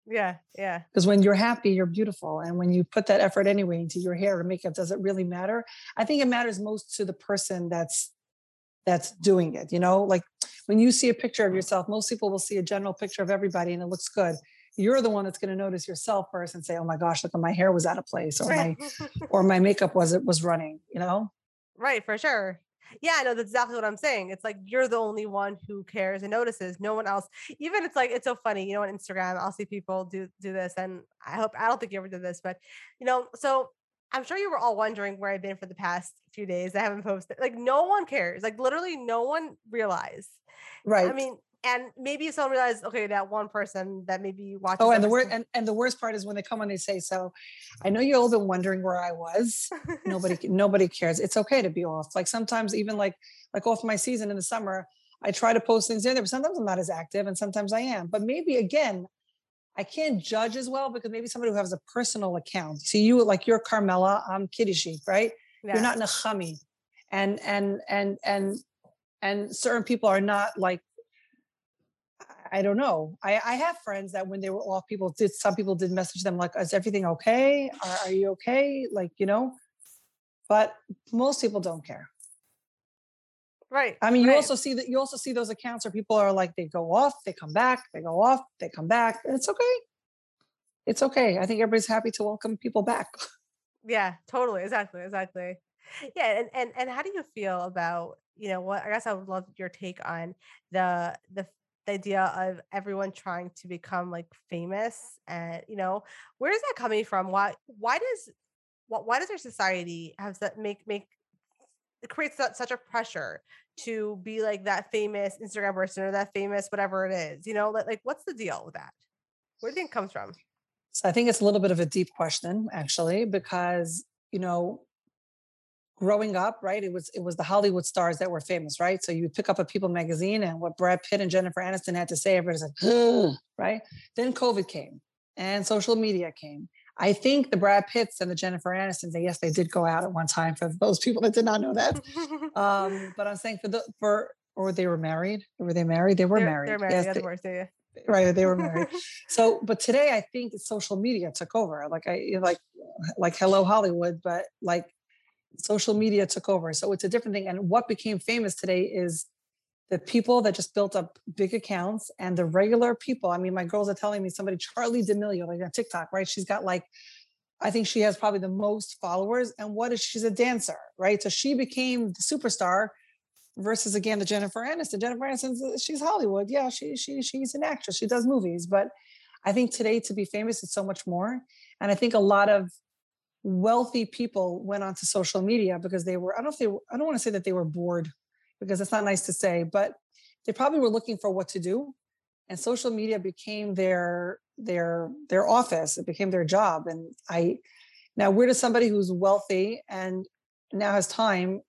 Yeah, yeah. Because when you're happy, you're beautiful. And when you put that effort anyway into your hair or makeup, does it really matter? I think it matters most to the person that's that's doing it. You know, like when you see a picture of yourself, most people will see a general picture of everybody and it looks good. You're the one that's going to notice yourself first and say, "Oh my gosh, look, at my hair was out of place, or my or my makeup was it was running." You know, right, for sure. Yeah, no, that's exactly what I'm saying. It's like you're the only one who cares and notices. No one else. Even it's like it's so funny. You know, on Instagram, I'll see people do do this, and I hope I don't think you ever did this, but you know, so I'm sure you were all wondering where I've been for the past few days. I haven't posted. Like no one cares. Like literally, no one realized. right? I mean, and maybe someone realized, okay, that one person that maybe watches. Oh, and the worst and, and the worst part is when they come on, they say, "So, I know you all been wondering where I was. Nobody, nobody cares. It's okay to be off. Like sometimes, even like like off my season in the summer, I try to post things in there, but sometimes I'm not as active, and sometimes I am. But maybe again, I can't judge as well because maybe somebody who has a personal account. See, you like you're Karmela, I'm Kitty right? Yeah. You're not Nechami, and and and and and certain people are not like I don't know. I, I have friends that when they were off, people did some people did message them like, "Is everything okay? Are, are you okay?" Like you know, but most people don't care. right. I mean, you right. also see that you also see those accounts where people are like, they go off, they come back, they go off, they come back. It's okay. It's okay. I think everybody's happy to welcome people back. Yeah, totally. Exactly. Exactly. Yeah. And, and and how do you feel about, you know, what I guess I would love your take on the the the idea of everyone trying to become like famous and you know, where is that coming from? Why why does why does our society have that make make it creates such a pressure to be like that famous Instagram person or that famous whatever it is? You know, like, like what's the deal with that? Where do you think it comes from? So I think it's a little bit of a deep question, actually, because you know, growing up, right? It was it was the Hollywood stars that were famous, right? So you would pick up a People magazine, and what Brad Pitt and Jennifer Aniston had to say, everybody's like, "Ugh," right? Then COVID came, and social media came. I think the Brad Pitts and the Jennifer Anistons, and yes, they did go out at one time. For those people that did not know that, um, but I'm saying for the for or they were married. Were they married? They were they're, married. They're married. Yes, yeah, they- divorced, yeah, yeah. right they were married so but today i think social media took over like i like like hello hollywood but like social media took over so it's a different thing and what became famous today is the people that just built up big accounts and the regular people i mean my girls are telling me somebody charli d'amelio like on tiktok right she's got like i think she has probably the most followers and what is she's a dancer right so she became the superstar versus again the Jennifer Aniston. Jennifer Aniston, she's Hollywood. Yeah, she she she's an actress. She does movies, but I think today to be famous is so much more. And I think a lot of wealthy people went onto social media because they were. I don't know if they. Were, I don't want to say that they were bored because it's not nice to say, but they probably were looking for what to do, and social media became their their their office. It became their job. And I now where does somebody who's wealthy and now has time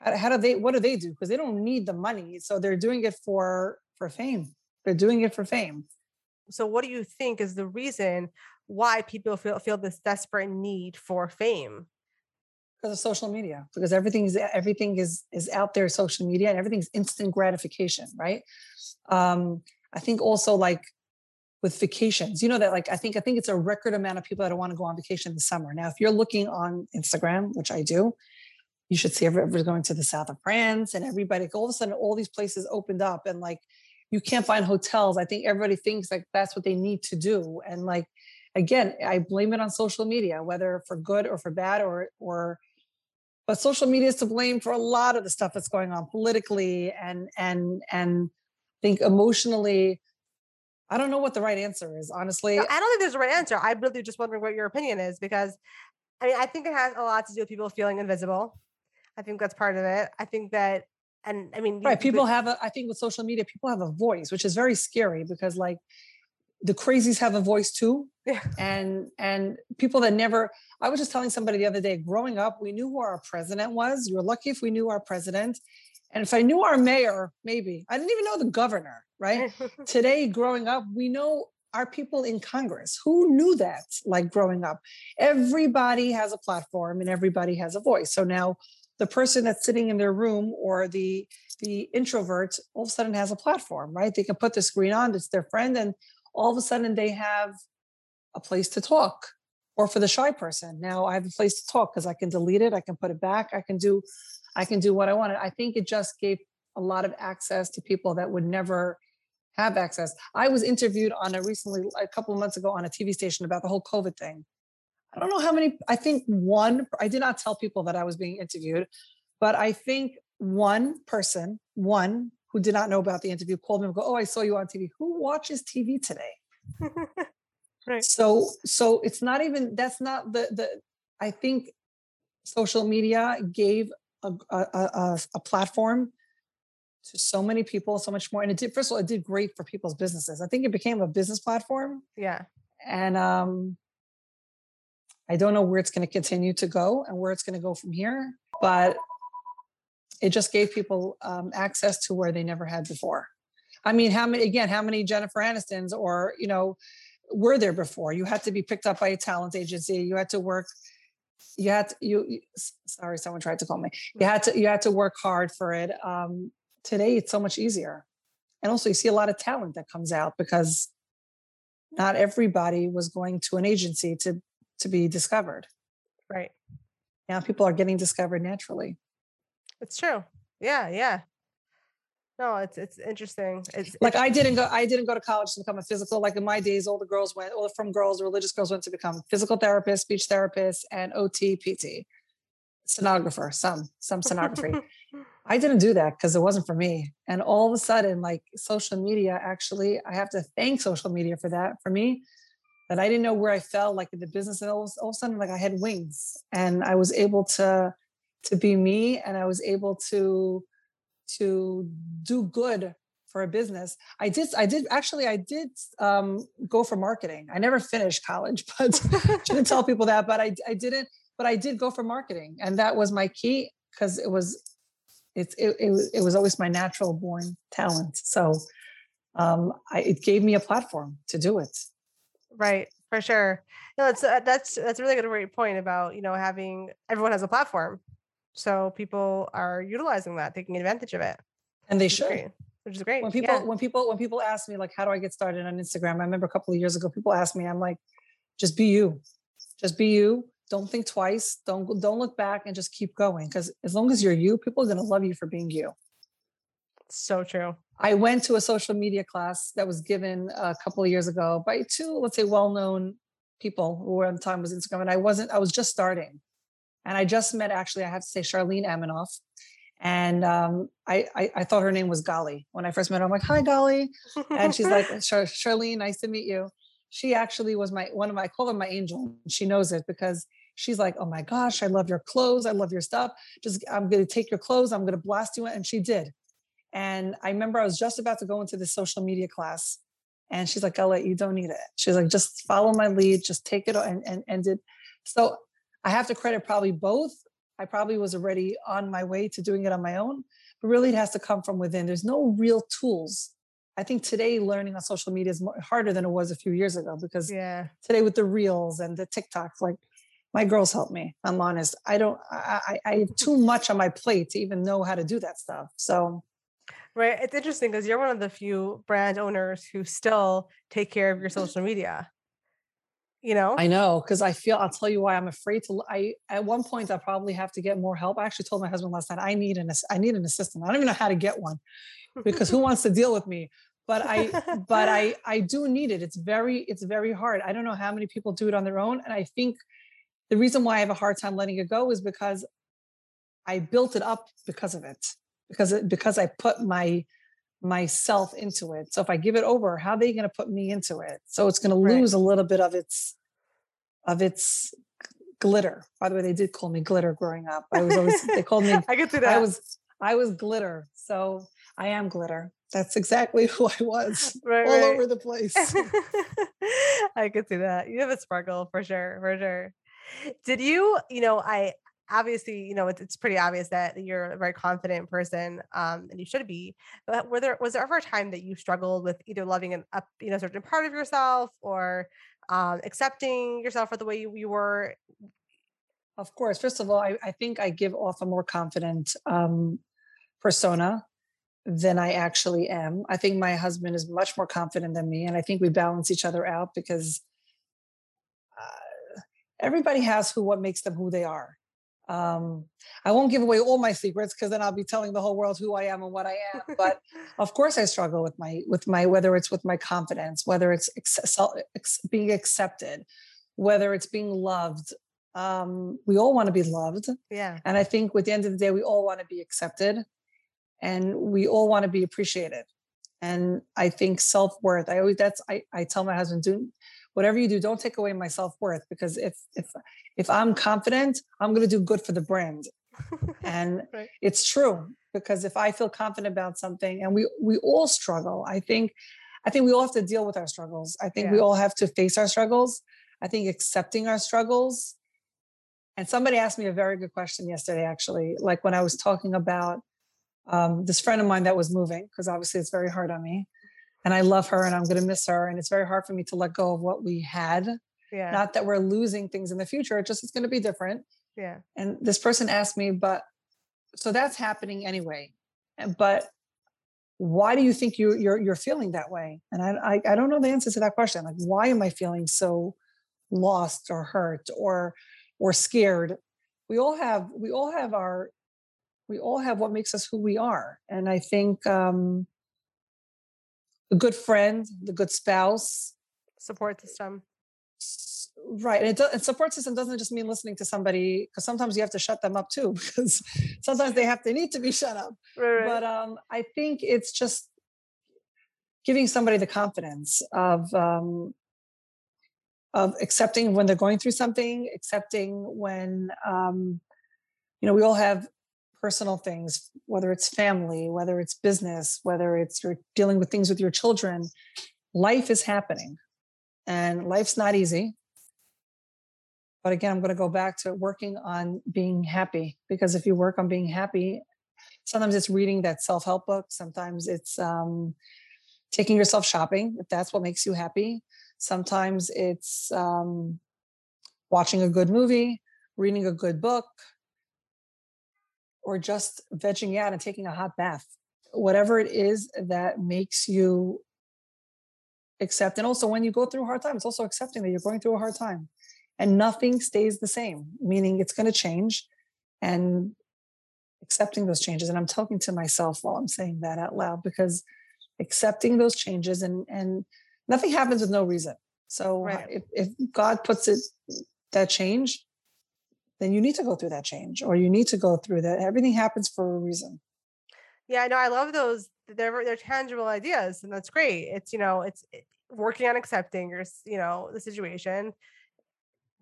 how do they what do they do because they don't need the money so they're doing it for for fame they're doing it for fame So, what do you think is the reason why people feel feel this desperate need for fame? because of social media because everything is everything is is out there social media and everything's instant gratification right? Um i think also like with vacations you know that like i think i think it's a record amount of people that want to go on vacation this summer. Now if you're looking on instagram which i do you should see everybody's going to the south of france and everybody all of a sudden all these places opened up and like you can't find hotels. I think everybody thinks like that's what they need to do and like again i blame it on social media whether for good or for bad or or but social media is to blame for a lot of the stuff that's going on politically and and and I think emotionally i don't know what the right answer is honestly No, I don't think there's a right answer. I'm really just wondering what your opinion is because, I mean, I think it has a lot to do with people feeling invisible. I think that's part of it. I think that, and I mean, right people have a i think with social media people have a voice which is very scary because like the crazies have a voice too. Yeah. and and people that never i was just telling somebody the other day growing up we knew who our president was. You were lucky if we knew our president. And if i knew our mayor maybe. I didn't even know the governor right? Today growing up we know our people in congress. Who knew that like growing up? Everybody has a platform and everybody has a voice. So now the person that's sitting in their room or the the introvert all of a sudden has a platform right? They can put the screen on it's their friend and all of a sudden they have a place to talk or for the shy person. Now i have a place to talk because i can delete it i can put it back i can do i can do what i wanted. I think it just gave a lot of access to people that would never have access. I was interviewed on a recently a couple of months ago on a tv station about the whole covid thing. I don't know how many i think one i did not tell people that i was being interviewed but i think one person one who did not know about the interview called me and go oh i saw you on tv who watches tv today right. so so it's not even that's not the the i think social media gave a a, a, a platform to so many people so much more and it did first of all it did great for people's businesses i think it became a business platform Yeah. and um i don't know where it's going to continue to go and where it's going to go from here but it just gave people um, access to where they never had before. I mean how many again how many jennifer anistons or you know were there before? You had to be picked up by a talent agency. You had to work you had to, you you- sorry someone tried to call me. You had to you had to work hard for it. Um today it's so much easier. And also you see a lot of talent that comes out because not everybody was going to an agency to to be discovered. Right. now people are getting discovered naturally It's true. Yeah. Yeah. No, it's it's interesting. It's like i didn't go i didn't go to college to become a physical like in my days all the girls went all from girls religious girls went to become physical therapists speech therapists and ot pt stenographer some some stenography I didn't do that because it wasn't for me. And all of a sudden, like social media, actually, I have to thank social media for that for me. That I didn't know where I fell, like in the business, and all all of a sudden, like I had wings, and I was able to to be me, and I was able to to do good for a business. I did. I did actually. I did um, go for marketing. I never finished college, but shouldn't tell people that. But I I didn't. But I did go for marketing, and that was my key because it was it's it, it, was, it was always my natural born talent so um I, it gave me a platform to do it right for sure. No, it's uh, that's that's a really good point about you know having everyone has a platform, so people are utilizing that, taking advantage of it. and they should great, Which is great. when people yeah. when people when people ask me like how do i get started on instagram i remember a couple of years ago people asked me i'm like just be you just be you don't think twice don't don't look back and just keep going because as long as you're you people are going to love you for being you so true. I went to a social media class that was given a couple of years ago by two, let's say, well-known people who were at the time was Instagram, and I wasn't. I was just starting, and I just met actually. I have to say Charlene Aminoff, and um, I, I I thought her name was Golly when I first met her. I'm like, "Hi, Golly," and she's like, Char- "Charlene, nice to meet you." She actually was my one of my. I call her my angel. She knows it because she's like, "Oh my gosh, I love your clothes. I love your stuff. Just I'm going to take your clothes. I'm going to blast you," and she did. And I remember I was just about to go into the social media class. And she's like, Ella, you don't need it. She's like, just follow my lead, just take it and and and it. So I have to credit probably both. I probably was already on my way to doing it on my own, but really it has to come from within. There's no real tools. I think today learning on social media is more, harder than it was a few years ago because yeah. today with the reels and the TikToks, like my girls help me. I'm honest. I don't. I, I, I have too much on my plate to even know how to do that stuff. So Right. It's interesting because you're one of the few brand owners who still take care of your social media. You know? I know because I feel I'll tell you why I'm afraid to. I at one point I probably have to get more help. I actually told my husband last night I need an I need an assistant. I don't even know how to get one because who wants to deal with me? But I but I I do need it. It's very it's very hard. I don't know how many people do it on their own, and I think the reason why I have a hard time letting it go is because I built it up because of it because it, because I put my myself into it. So if I give it over, how are they going to put me into it? So it's going to Right. lose a little bit of its of its glitter. By the way, they did call me glitter growing up. I was always they called me I can see that. I was I was glitter. So I am glitter. that's exactly who I was. Right, all right. over the place. I could see that. You have a sparkle for sure, for sure. Did you, you know, I obviously, you know, it's, it's pretty obvious that you're a very confident person, um, and you should be. But were there was there ever a time that you struggled with either loving an up, you know, certain part of yourself or um, accepting yourself for the way you, you were? Of course. First of all, I, I think I give off a more confident um, persona than I actually am. I think my husband is much more confident than me. And I think we balance each other out because uh, everybody has who what makes them who they are. Um, I won't give away all my secrets because then I'll be telling the whole world who I am and what I am. But of course, I struggle with my with my whether it's with my confidence, whether it's ex- being accepted, whether it's being loved. Um, we all want to be loved, yeah. and I think with the end of the day, we all want to be accepted, and we all want to be appreciated. And I think self worth. I always that's I I tell my husband do whatever you do, don't take away my self worth because if if if I'm confident, I'm going to do good for the brand. And Right. it's true because if I feel confident about something, and we we all struggle, I think I think we all have to deal with our struggles. I think we all have to face our struggles. I think accepting our struggles. And somebody asked me a very good question yesterday, actually, like when I was talking about um, this friend of mine that was moving, because obviously it's very hard on me. And I love her and I'm going to miss her. And it's very hard for me to let go of what we had. Yeah. Not that we're losing things in the future, it just it's going to be different. yeah. And this person asked me, but so that's happening anyway. But why do you think you you're you're feeling that way? And I, I I don't know the answer to that question. Like, why am I feeling so lost or hurt or or scared? We all have we all have our we all have what makes us who we are. And I think um a good friend, the good spouse, Support system. Right and, it do, and support system doesn't just mean listening to somebody because sometimes you have to shut them up too because sometimes they have to need to be shut up Right, right. but um i think it's just giving somebody the confidence of um of accepting when they're going through something accepting when um you know we all have personal things whether it's family whether it's business whether it's you're dealing with things with your children life is happening. And life's not easy. But again i'm going to go back to working on being happy because if you work on being happy sometimes it's reading that self-help book sometimes it's um, taking yourself shopping if that's what makes you happy. Sometimes it's um, watching a good movie reading a good book or just vegging out and taking a hot bath whatever it is that makes you accept and also when you go through a hard times it's also accepting that you're going through a hard time and nothing stays the same meaning it's going to change and accepting those changes and i'm talking to myself while i'm saying that out loud because accepting those changes and and nothing happens with no reason so Right. if, if god puts it that change then you need to go through that change or you need to go through that everything happens for a reason Yeah, no, I love those. They're they're tangible ideas, and that's great. It's you know, it's it- working on accepting your you know the situation,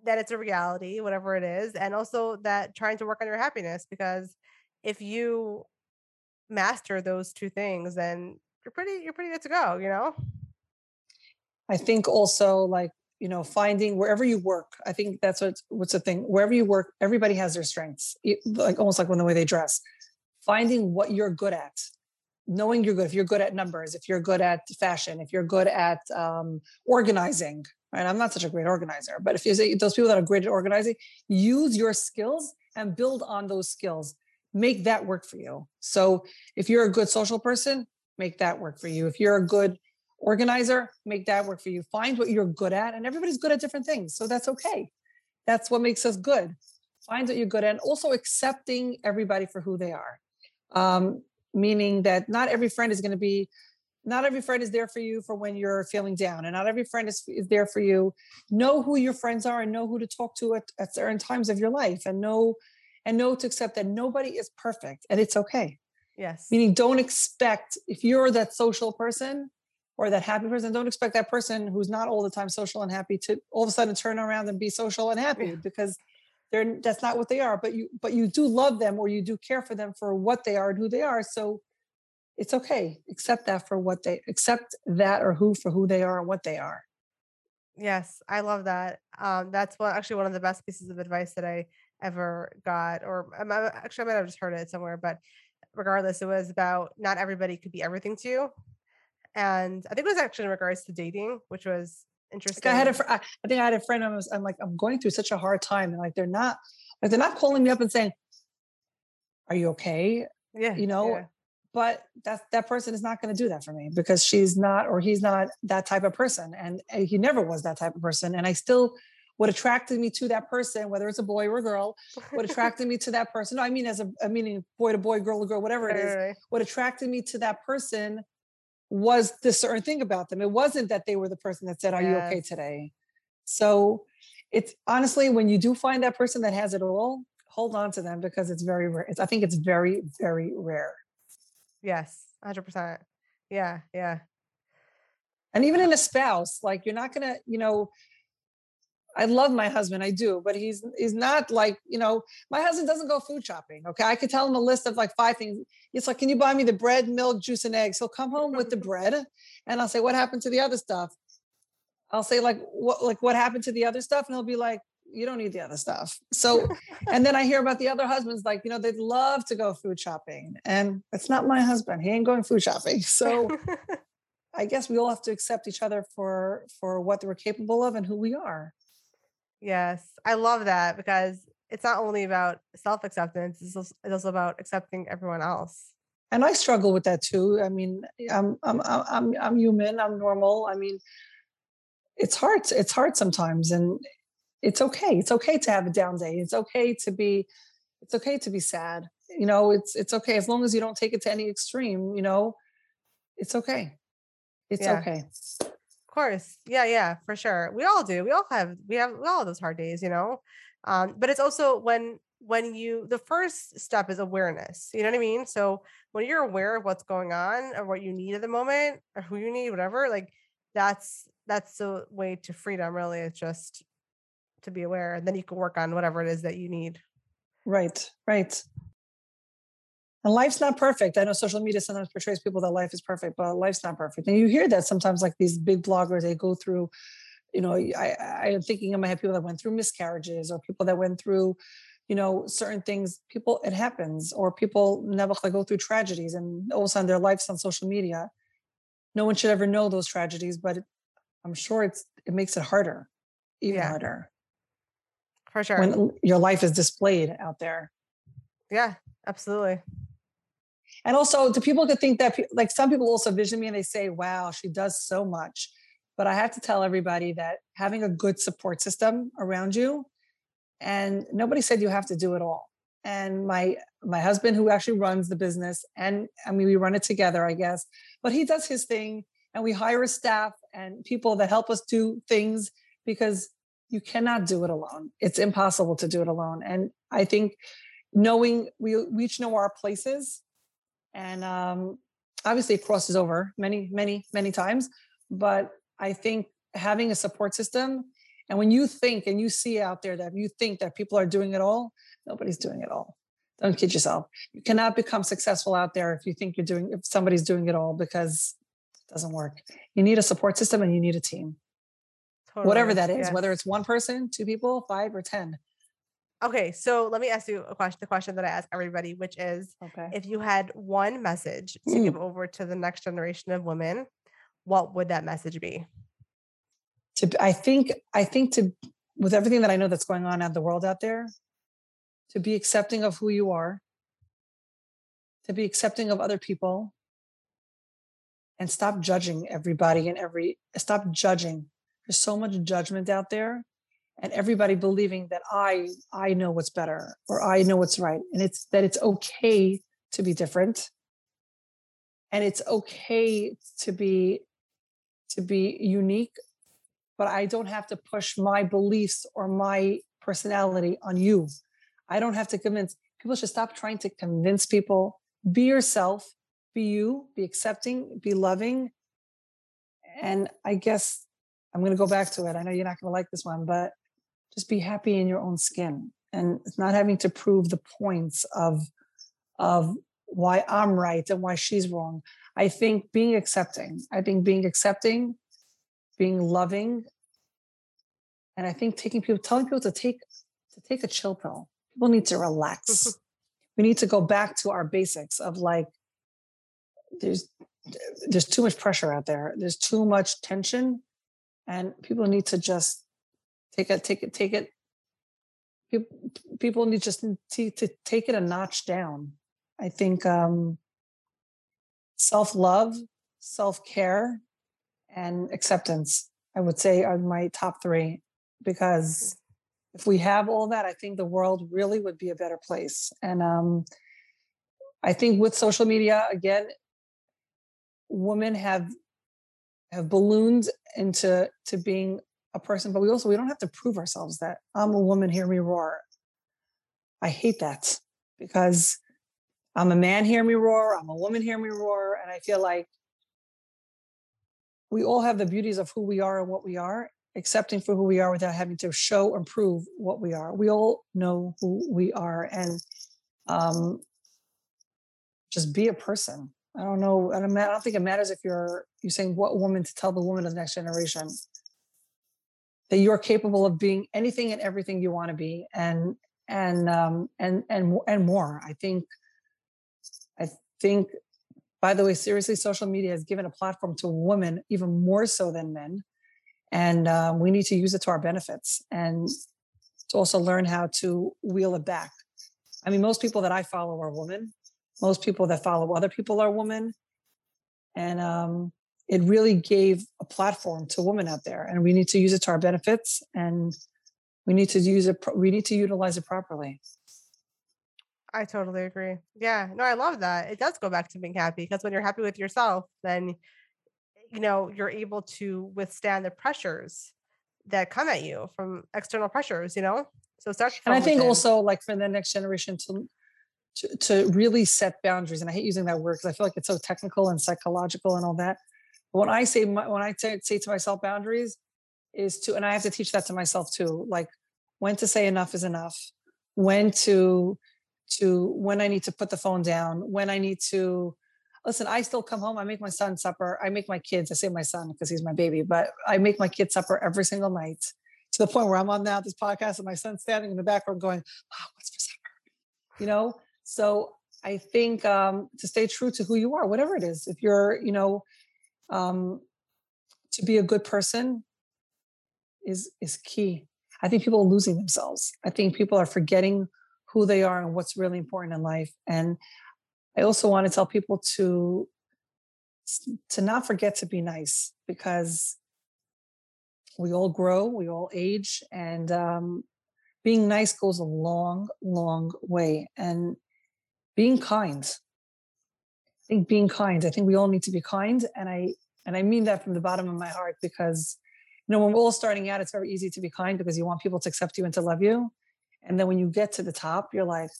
that it's a reality, whatever it is, and also that trying to work on your happiness because if you master those two things, then you're pretty you're pretty good to go. You know. I think also like you know finding wherever you work. I think that's what's what's the thing. Wherever you work, everybody has their strengths. Like almost like when the way they dress. Finding what you're good at, knowing you're good. If you're good at numbers, if you're good at fashion, if you're good at um, organizing. Right, I'm not such a great organizer, but if you say those people that are great at organizing, use your skills and build on those skills. Make that work for you. So if you're a good social person, make that work for you. If you're a good organizer, make that work for you. Find what you're good at, and everybody's good at different things. So that's okay. That's what makes us good. Find what you're good at, and also accepting everybody for who they are. Um, meaning that not every friend is going to be, not every friend is there for you for when you're feeling down, and not every friend is, is there for you. Know who your friends are and know who to talk to at, at certain times of your life, and know and know to accept that nobody is perfect, and it's okay Yes. meaning don't expect if you're that social person or that happy person don't expect that person who's not all the time social and happy to all of a sudden turn around and be social and happy Yeah. because they're that's not what they are but you but you do love them or you do care for them for what they are and who they are so it's okay. Accept that for what they accept that or who for who they are and what they are. Yes, I love that. Um, that's one actually one of the best pieces of advice that I ever got, or um, I actually I might have just heard it somewhere, but regardless, it was about not everybody could be everything to you. And I think it was actually in regards to dating, which was interesting. I had a, fr- I think I had a friend. I was, I'm like, I'm going through such a hard time, and like they're not, like they're not calling me up and saying, "Are you okay?" Yeah, you know. Yeah. But that that person is not going to do that for me because she's not, or he's not that type of person, and, and he never was that type of person. And I still, what attracted me to that person, whether it's a boy or a girl, what attracted me to that person. No, I mean as a, I mean boy to boy, girl to girl, whatever it is. What attracted me to that person was this certain thing about them. It wasn't that they were the person that said, Are you okay today? So it's honestly, when you do find that person that has it all, hold on to them because it's very rare. It's, I think it's very, very rare. Yes, hundred percent. Yeah, yeah. And even in a spouse, like you're not gonna, you know, I love my husband, I do, but he's he's not like, you know, my husband doesn't go food shopping. Okay. I could tell him a list of like five things. It's like, can you buy me the bread, milk, juice, and eggs? He'll come home with the bread and I'll say, What happened to the other stuff? I'll say, like, what like what happened to the other stuff? And he'll be like, You don't need the other stuff. So and then I hear about the other husbands, like, you know, they'd love to go food shopping. And it's not my husband. He ain't going food shopping. So I guess we all have to accept each other for for what we're capable of and who we are. Yes, I love that because it's not only about self acceptance; it's also, about accepting everyone else. And I struggle with that too. I mean, I'm I'm I'm I'm, human. I'm normal. I mean, it's hard. It's hard sometimes, and it's okay. It's okay to have a down day. It's okay to be. It's okay to be sad. You know, it's it's okay as long as you don't take it to any extreme. You know, it's okay. It's Yeah. okay. Course. Yeah, yeah, for sure. We all do. We all have we have all those hard days, you know. Um, but it's also when when you the first step is awareness. You know what I mean? So when you're aware of what's going on or what you need at the moment or who you need, whatever, like that's that's the way to freedom, really. It's just to be aware. And then you can work on whatever it is that you need. Right, right. And life's not perfect. I know social media sometimes portrays people that life is perfect, but life's not perfect. And you hear that sometimes, like these big bloggers, they go through, you know, I, I am thinking in my head people that went through miscarriages or people that went through, you know, certain things. People, it happens, or people never go through tragedies, and all of a sudden their life's on social media. No one should ever know those tragedies, but it, I'm sure it's it makes it harder, even Yeah. harder For sure. when your life is displayed out there. yeah, absolutely. And also, do people could think that, like, some people also vision me and they say, wow, she does so much. But I have to tell everybody that having a good support system around you, and nobody said you have to do it all. And my my husband, who actually runs the business, and I mean, we run it together, I guess, but he does his thing, and we hire a staff and people that help us do things because you cannot do it alone. It's impossible to do it alone. And I think knowing we, we each know our places and um, obviously it crosses over many many many times but i think having a support system and when you think and you see out there that you think that people are doing it all nobody's doing it all. Don't kid yourself. You cannot become successful out there if you think you're doing if somebody's doing it all because it doesn't work. You need a support system and you need a team. Whatever that is Yes. whether it's one person two people five or ten Okay, so let me ask you a question, the question that I ask everybody, which is okay if you had one message to Mm. give over to the next generation of women, what would that message be? to I think I think to with everything that I know that's going on in the world out there, to be accepting of who you are, to be accepting of other people, and stop judging everybody and every stop judging. There's so much judgment out there, and everybody believing that I I know what's better or I know what's right, and it's that it's okay to be different, and it's okay to be to be unique but I don't have to push my beliefs or my personality on you. I don't have to convince people should stop trying to convince people. Be yourself, be you, be accepting, be loving. And I guess I'm going to go back to it. I know you're not going to like this one, but just be happy in your own skin and not having to prove the points of of why I'm right and why she's wrong. I think being accepting, I think being accepting, being loving, and I think taking people, telling people to take to take a chill pill. People need to relax. we need to go back to our basics of like there's there's too much pressure out there. There's too much tension, and people need to just take it, take it, take it. People need just to, to take it a notch down. I think um, self love, self care, and acceptance. I would say are my top three because if we have all that, I think the world really would be a better place. And um, I think with social media, again, women have have ballooned into to being a person, but we also we don't have to prove ourselves that I'm a woman, hear me roar. I hate that because I'm a man, hear me roar, I'm a woman, hear me roar. And I feel like we all have the beauties of who we are and what we are, accepting for who we are without having to show and prove what we are. We all know who we are and um, just be a person. I don't know. I don't, I don't think it matters if you're you're saying what woman to tell the woman of the next generation that you're capable of being anything and everything you want to be, and and um, and and and more. I think. I think. By the way, seriously, social media has given a platform to women even more so than men, and um, we need to use it to our benefits and to also learn how to wheel it back. I mean, most people that I follow are women most people that follow other people are women. And um, it really gave a platform to women out there. And we need to use it to our benefits and we need to use it, we need to utilize it properly. I totally agree. Yeah, no, I love that. It does go back to being happy because when you're happy with yourself, then you know you're able to withstand the pressures that come at you from external pressures. You know, so starts. And I think within. also like for the next generation to to, to really set boundaries. And I hate using that word because I feel like it's so technical and psychological and all that. When I say when I say, say to myself boundaries is to, and I have to teach that to myself too, like when to say enough is enough, when to to when I need to put the phone down, when I need to listen, I still come home, I make my son supper, I make my kids, I say my son because he's my baby, but I make my kids supper every single night to the point where I'm on now this podcast and my son's standing in the background going, oh, what's for supper? You know, so I think um, to stay true to who you are, whatever it is, if you're, you know, um, to be a good person is is key. I think people are losing themselves. I think people are forgetting who they are and what's really important in life. And I also want to tell people to to not forget to be nice because we all grow, we all age, and um, being nice goes a long, long way. And being kind. I think being kind. I think we all need to be kind, and I and I mean that from the bottom of my heart because you know when we're all starting out, it's very easy to be kind because you want people to accept you and to love you, and then when you get to the top, you're like,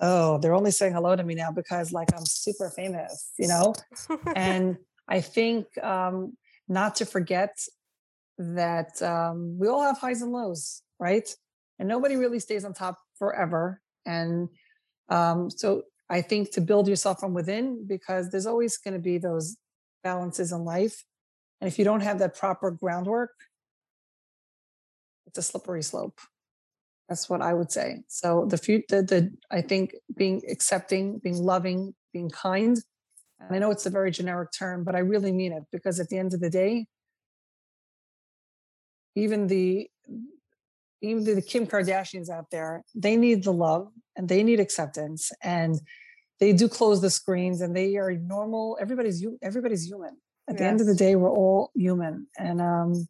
oh, they're only saying hello to me now because like I'm super famous, you know. and I think um, not to forget that um, we all have highs and lows, right? And nobody really stays on top forever. And um, so I think to build yourself from within because there's always going to be those balances in life. And if you don't have that proper groundwork, it's a slippery slope. That's what I would say. So the future, the, the I think being accepting, being loving, being kind. And I know it's a very generic term, but I really mean it because at the end of the day, even the even the Kim Kardashians out there, they need the love and they need acceptance. And they do close the screens and they are normal. Everybody's everybody's human. At yes. the end of the day, we're all human. And um,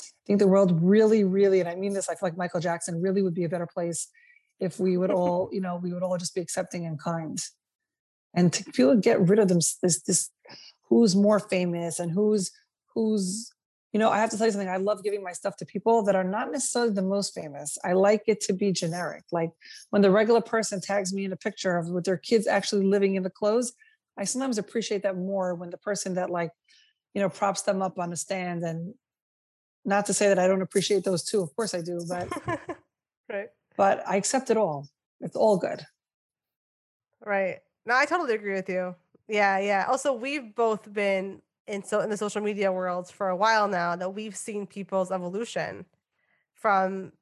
I think the world really, really, and I mean this, I feel like Michael Jackson really would be a better place if we would all, you know, we would all just be accepting and kind. And to feel get rid of them, this this who's more famous and who's who's you know, I have to tell you something. I love giving my stuff to people that are not necessarily the most famous. I like it to be generic. Like when the regular person tags me in a picture of with their kids actually living in the clothes, I sometimes appreciate that more when the person that like, you know, props them up on a stand and not to say that I don't appreciate those too. Of course I do, but right. But I accept it all. It's all good. Right. No, I totally agree with you. Yeah, yeah. Also, we've both been in so in the social media world for a while now that we've seen people's evolution from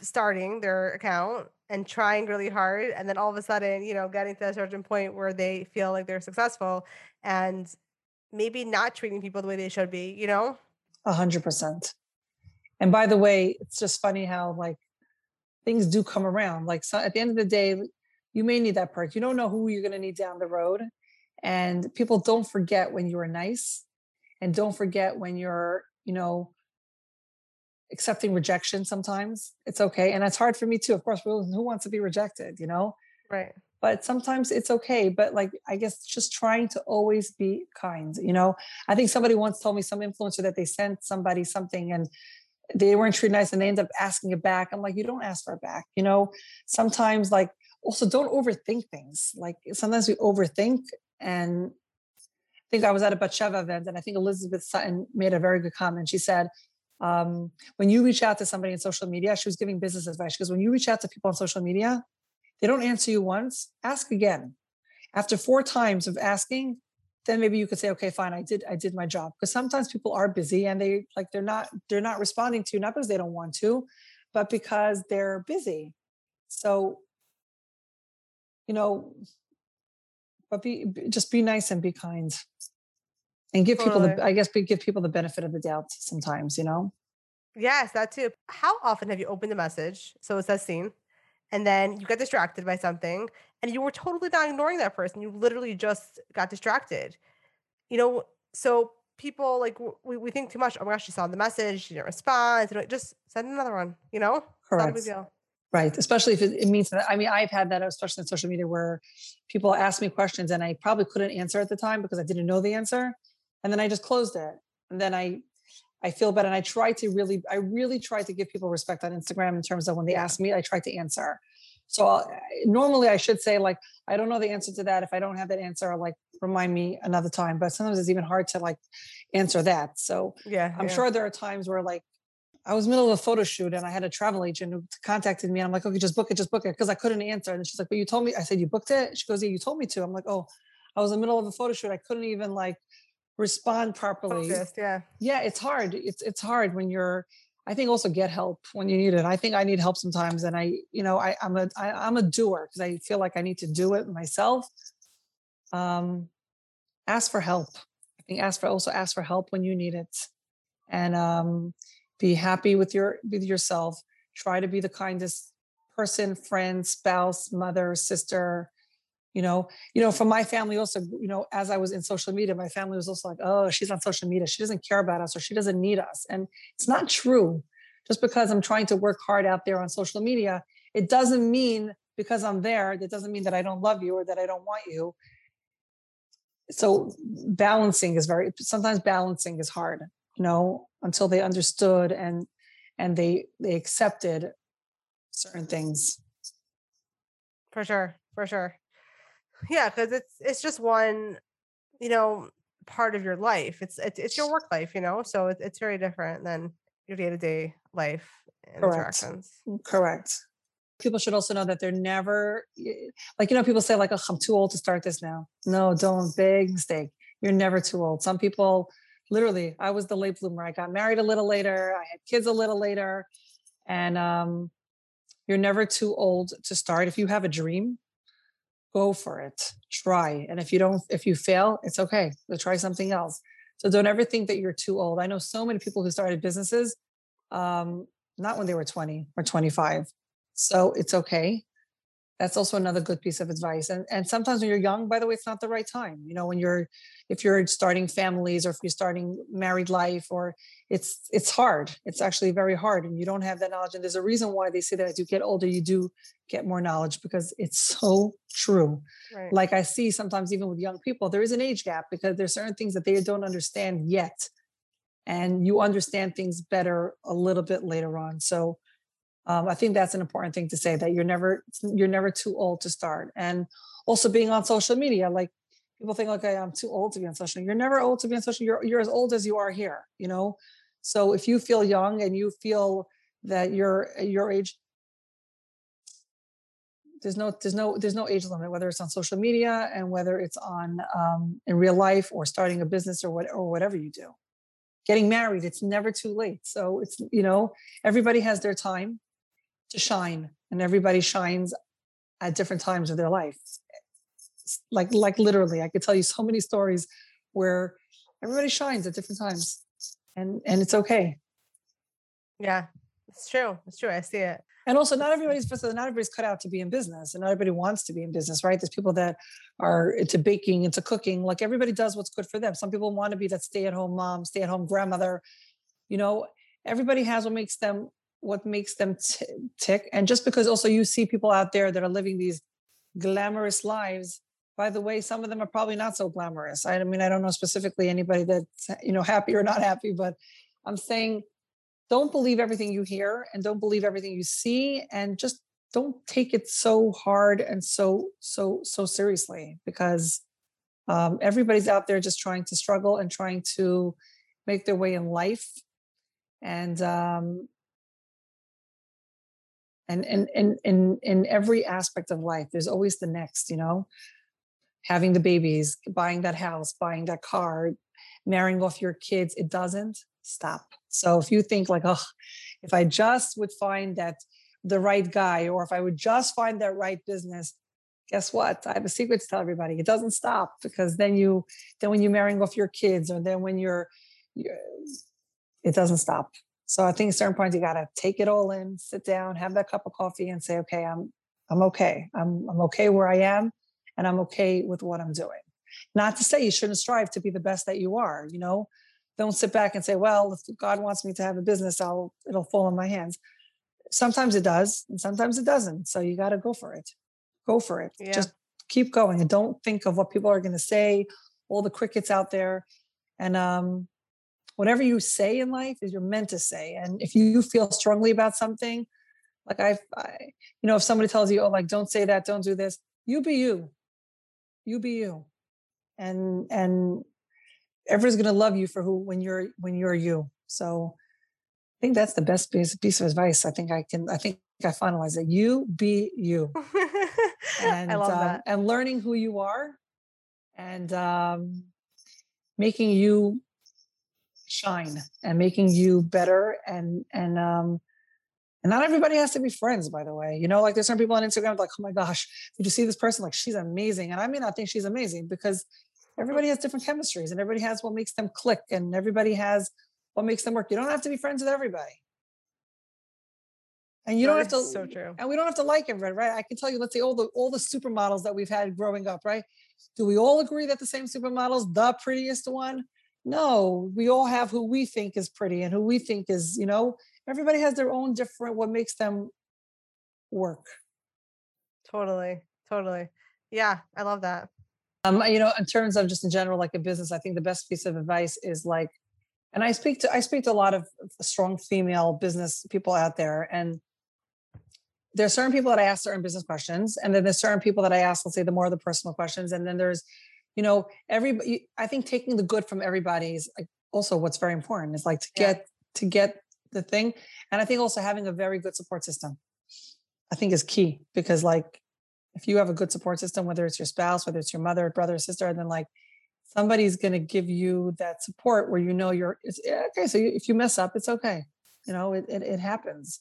starting their account and trying really hard and then all of a sudden, you know, getting to a certain point where they feel like they're successful and maybe not treating people the way they should be, you know? A hundred percent. And by the way, it's just funny how like things do come around. Like so at the end of the day, you may need that perk. You don't know who you're going to need down the road. And people don't forget when you are nice and don't forget when you're, you know, accepting rejection sometimes. It's okay. And that's hard for me too. Of course, who wants to be rejected, you know? Right. But sometimes it's okay. But like, I guess just trying to always be kind, you know? I think somebody once told me, some influencer, that they sent somebody something and they weren't treated nice and they end up asking it back. I'm like, you don't ask for it back, you know? Sometimes like, also don't overthink things. Like sometimes we overthink and I think I was at a Batsheva event and I think Elizabeth Sutton made a very good comment. She said, um, when you reach out to somebody in social media, she was giving business advice. Because when you reach out to people on social media, they don't answer you once, ask again. After four times of asking, then maybe you could say, okay, fine, I did, I did my job. Because sometimes people are busy and they like they're not, they're not responding to you, not because they don't want to, but because they're busy. So, you know, but be just be nice and be kind. And give totally. people the i guess give people the benefit of the doubt sometimes you know? Yes that too. How often have you opened the message? So it says seen and then you get distracted by something and you were totally not ignoring that person. You literally just got distracted. You know so people like we, we think too much oh my gosh she saw the message she didn't respond just send another one you know? Correct. Right. Especially if it, means that, I mean, I've had that, especially in social media, where people ask me questions and I probably couldn't answer at the time because I didn't know the answer and then I just closed it. And then I I feel better. And I try to really, I really try to give people respect on Instagram in terms of when they ask me, I try to answer. So I'll, normally I should say like, I don't know the answer to that. If I don't have that answer, I'll like remind me another time. But sometimes it's even hard to like answer that. So yeah, I'm yeah. sure there are times where like I was middle of a photo shoot and I had a travel agent who contacted me and I'm like, okay, just book it, just book it. Cause I couldn't answer. And she's like, but you told me, I said, you booked it. She goes, yeah, you told me to. I'm like, oh, I was in the middle of a photo shoot. I couldn't even like respond properly. Focused, yeah. Yeah, it's hard. It's it's hard when you're I think also get help when you need it. I think I need help sometimes and I, you know, I I'm a I, I'm a doer because I feel like I need to do it myself. Um ask for help. I think ask for also ask for help when you need it. And um be happy with your with yourself. Try to be the kindest person, friend, spouse, mother, sister, you know you know from my family also you know as i was in social media my family was also like oh she's on social media. She doesn't care about us or she doesn't need us. And it's not true. Just because i'm trying to work hard out there on social media it doesn't mean because i'm there that doesn't mean that i don't love you or that i don't want you. So balancing is very sometimes balancing is hard you know until they understood and and they they accepted certain things for sure for sure yeah, because it's it's just one, you know, part of your life. It's it's, it's your work life, you know. So it's it's very different than your day to day life Correct. interactions. Mm, correct. People should also know that they're never like you know people say like oh I'm too old to start this now. No, don't. Big mistake. You're never too old. Some people literally I was the late bloomer. I got married a little later. I had kids a little later, and um, you're never too old to start. If you have a dream, go for it try and if you don't if you fail it's okay to try something else so don't ever think that you're too old i know so many people who started businesses um, not when they were 20 or 25 so it's okay that's also another good piece of advice and and sometimes when you're young by the way it's not the right time you know when you're if you're starting families or if you're starting married life or it's it's hard it's actually very hard and you don't have that knowledge and there's a reason why they say that as you get older you do get more knowledge because it's so true right. like i see sometimes even with young people there is an age gap because there's certain things that they don't understand yet and you understand things better a little bit later on so um, I think that's an important thing to say that you're never you're never too old to start. And also being on social media, like people think, okay, I'm too old to be on social. You're never old to be on social. You're you're as old as you are here, you know. So if you feel young and you feel that you're your age, there's no there's no there's no age limit whether it's on social media and whether it's on um, in real life or starting a business or what or whatever you do getting married it's never too late so it's you know everybody has their time to shine and everybody shines at different times of their life. Like like literally i could tell you so many stories where everybody shines at different times and and it's okay. Yeah it's true it's true i see it. And also not everybody's not everybody's cut out to be in business and not everybody wants to be in business right? There's people that are into baking into cooking like everybody does what's good for them. Some people want to be that stay-at-home mom stay-at-home grandmother you know? Everybody has what makes them what makes them t- tick. And just because also you see people out there that are living these glamorous lives by the way some of them are probably not so glamorous. I mean i don't know specifically anybody that's you know happy or not happy but i'm saying don't believe everything you hear and don't believe everything you see and just don't take it so hard and so so so seriously because um, everybody's out there just trying to struggle and trying to make their way in life. And um, and and and in in every aspect of life there's always the next you know having the babies buying that house buying that car marrying off your kids it doesn't stop. So if you think like, oh, if I just would find that the right guy, or if I would just find that right business, guess what? I have a secret to tell everybody. It doesn't stop because then you, then when you're marrying off your kids, or then when you're, you're it doesn't stop. So I think at certain points you got to take it all in, sit down, have that cup of coffee, and say, okay, I'm I'm okay. I'm I'm okay where I am, and I'm okay with what I'm doing. Not to say you shouldn't strive to be the best that you are. You know, don't sit back and say, well, if God wants me to have a business, I'll it'll fall in my hands. Sometimes it does, and sometimes it doesn't. So you got to go for it. Go for it. Yeah. Just keep going and don't think of what people are going to say, all the crickets out there. And um, whatever you say in life is you're meant to say. And if you feel strongly about something, like I've, I, you know, if somebody tells you, oh, like, don't say that, don't do this, you be you. You be you. And, and everyone's going to love you for who when you're when you're you so i think that's the best piece, piece of advice i think i can i think i finalized it you be you and I love um, that. and learning who you are and um, making you shine and making you better and and um and not everybody has to be friends, by the way. You know, like there's some people on Instagram like, oh my gosh, did you see this person? Like she's amazing. And I may not think she's amazing because everybody has different chemistries and everybody has what makes them click and everybody has what makes them work. You don't have to be friends with everybody. And you that don't have to so true. And we don't have to like everybody, right? I can tell you, let's say all the all the supermodels that we've had growing up, right? Do we all agree that the same supermodels, the prettiest one? No, we all have who we think is pretty and who we think is, you know, everybody has their own different what makes them work. Totally. Totally. Yeah, I love that. Um, you know, in terms of just in general, like a business, I think the best piece of advice is like, and I speak to I speak to a lot of strong female business people out there, and there are certain people that I ask certain business questions, and then there's certain people that I ask, let's say, the more the personal questions, and then there's, you know, every I think taking the good from everybody is like also what's very important is like to get yeah. to get the thing, and I think also having a very good support system, I think is key because like if you have a good support system, whether it's your spouse, whether it's your mother, brother, sister, and then like somebody's going to give you that support where you know you're it's eh, okay. So if you mess up, it's okay. You know, it, it, it happens.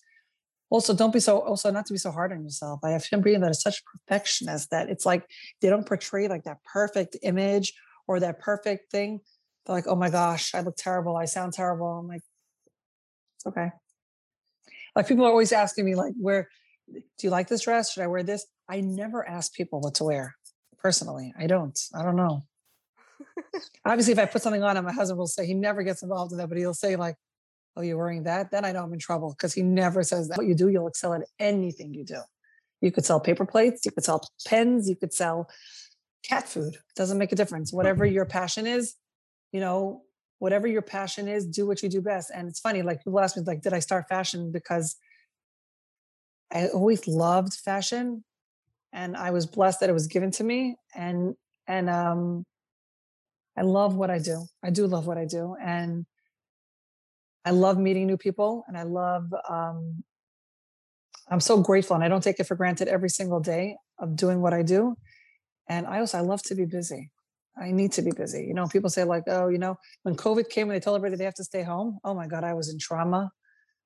Also, don't be so also not to be so hard on yourself. I have some people that are such perfectionists that it's like they don't portray like that perfect image or that perfect thing. They're like, oh my gosh, I look terrible. I sound terrible. I'm like, it's okay. Like people are always asking me, like, where do you like this dress? Should I wear this? I never ask people what to wear personally. I don't. I don't know. Obviously, if I put something on, and my husband will say he never gets involved in that, but he'll say like, "Oh, you're wearing that?" Then I know I'm in trouble because he never says that. What you do, you'll excel at anything you do. You could sell paper plates. You could sell pens. You could sell cat food. It doesn't make a difference. Whatever your passion is, you know, whatever your passion is, do what you do best. And it's funny, like people ask me, like, did I start fashion because I always loved fashion, and I was blessed that it was given to me. And and um, I love what I do. I do love what I do, and I love meeting new people, and I love um, I'm so grateful and I don't take it for granted every single day of doing what I do. And I also I love to be busy. I need to be busy. You know, people say like, oh, you know, when COVID came and they told everybody they have to stay home. Oh my God, I was in trauma.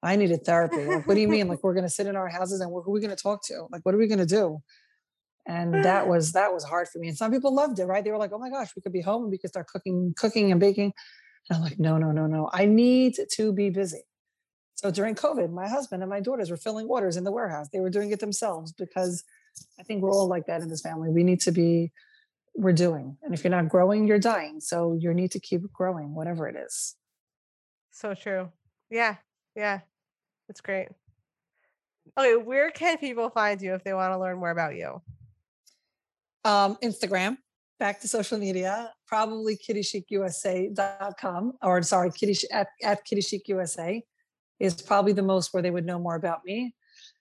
I needed therapy. Like, what do you mean? Like we're going to sit in our houses and who are we going to talk to? Like, what are we going to do? And that was that was hard for me. And some people loved it, right? They were like, oh my gosh, we could be home and we could start cooking, cooking and baking. And I'm like, no, no, no, no. I need to be busy. So during COVID, my husband and my daughters were filling waters in the warehouse. They were doing it themselves because I think we're all like that in this family. We need to be, we're doing. And if you're not growing, you're dying. So you need to keep growing, whatever it is. So true. Yeah. Yeah. It's great. Okay. Where can people find you if they want to learn more about you? Um, Instagram, back to social media, probably kidichicusa.com or sorry, kitty at, at is probably the most where they would know more about me.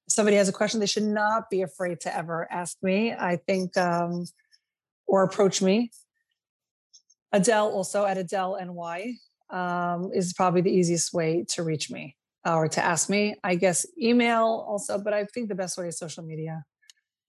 If somebody has a question, they should not be afraid to ever ask me. I think, um, or approach me. Udel also at Udel NY um, is probably the easiest way to reach me or to ask me. I guess email also, but I think the best way is social media.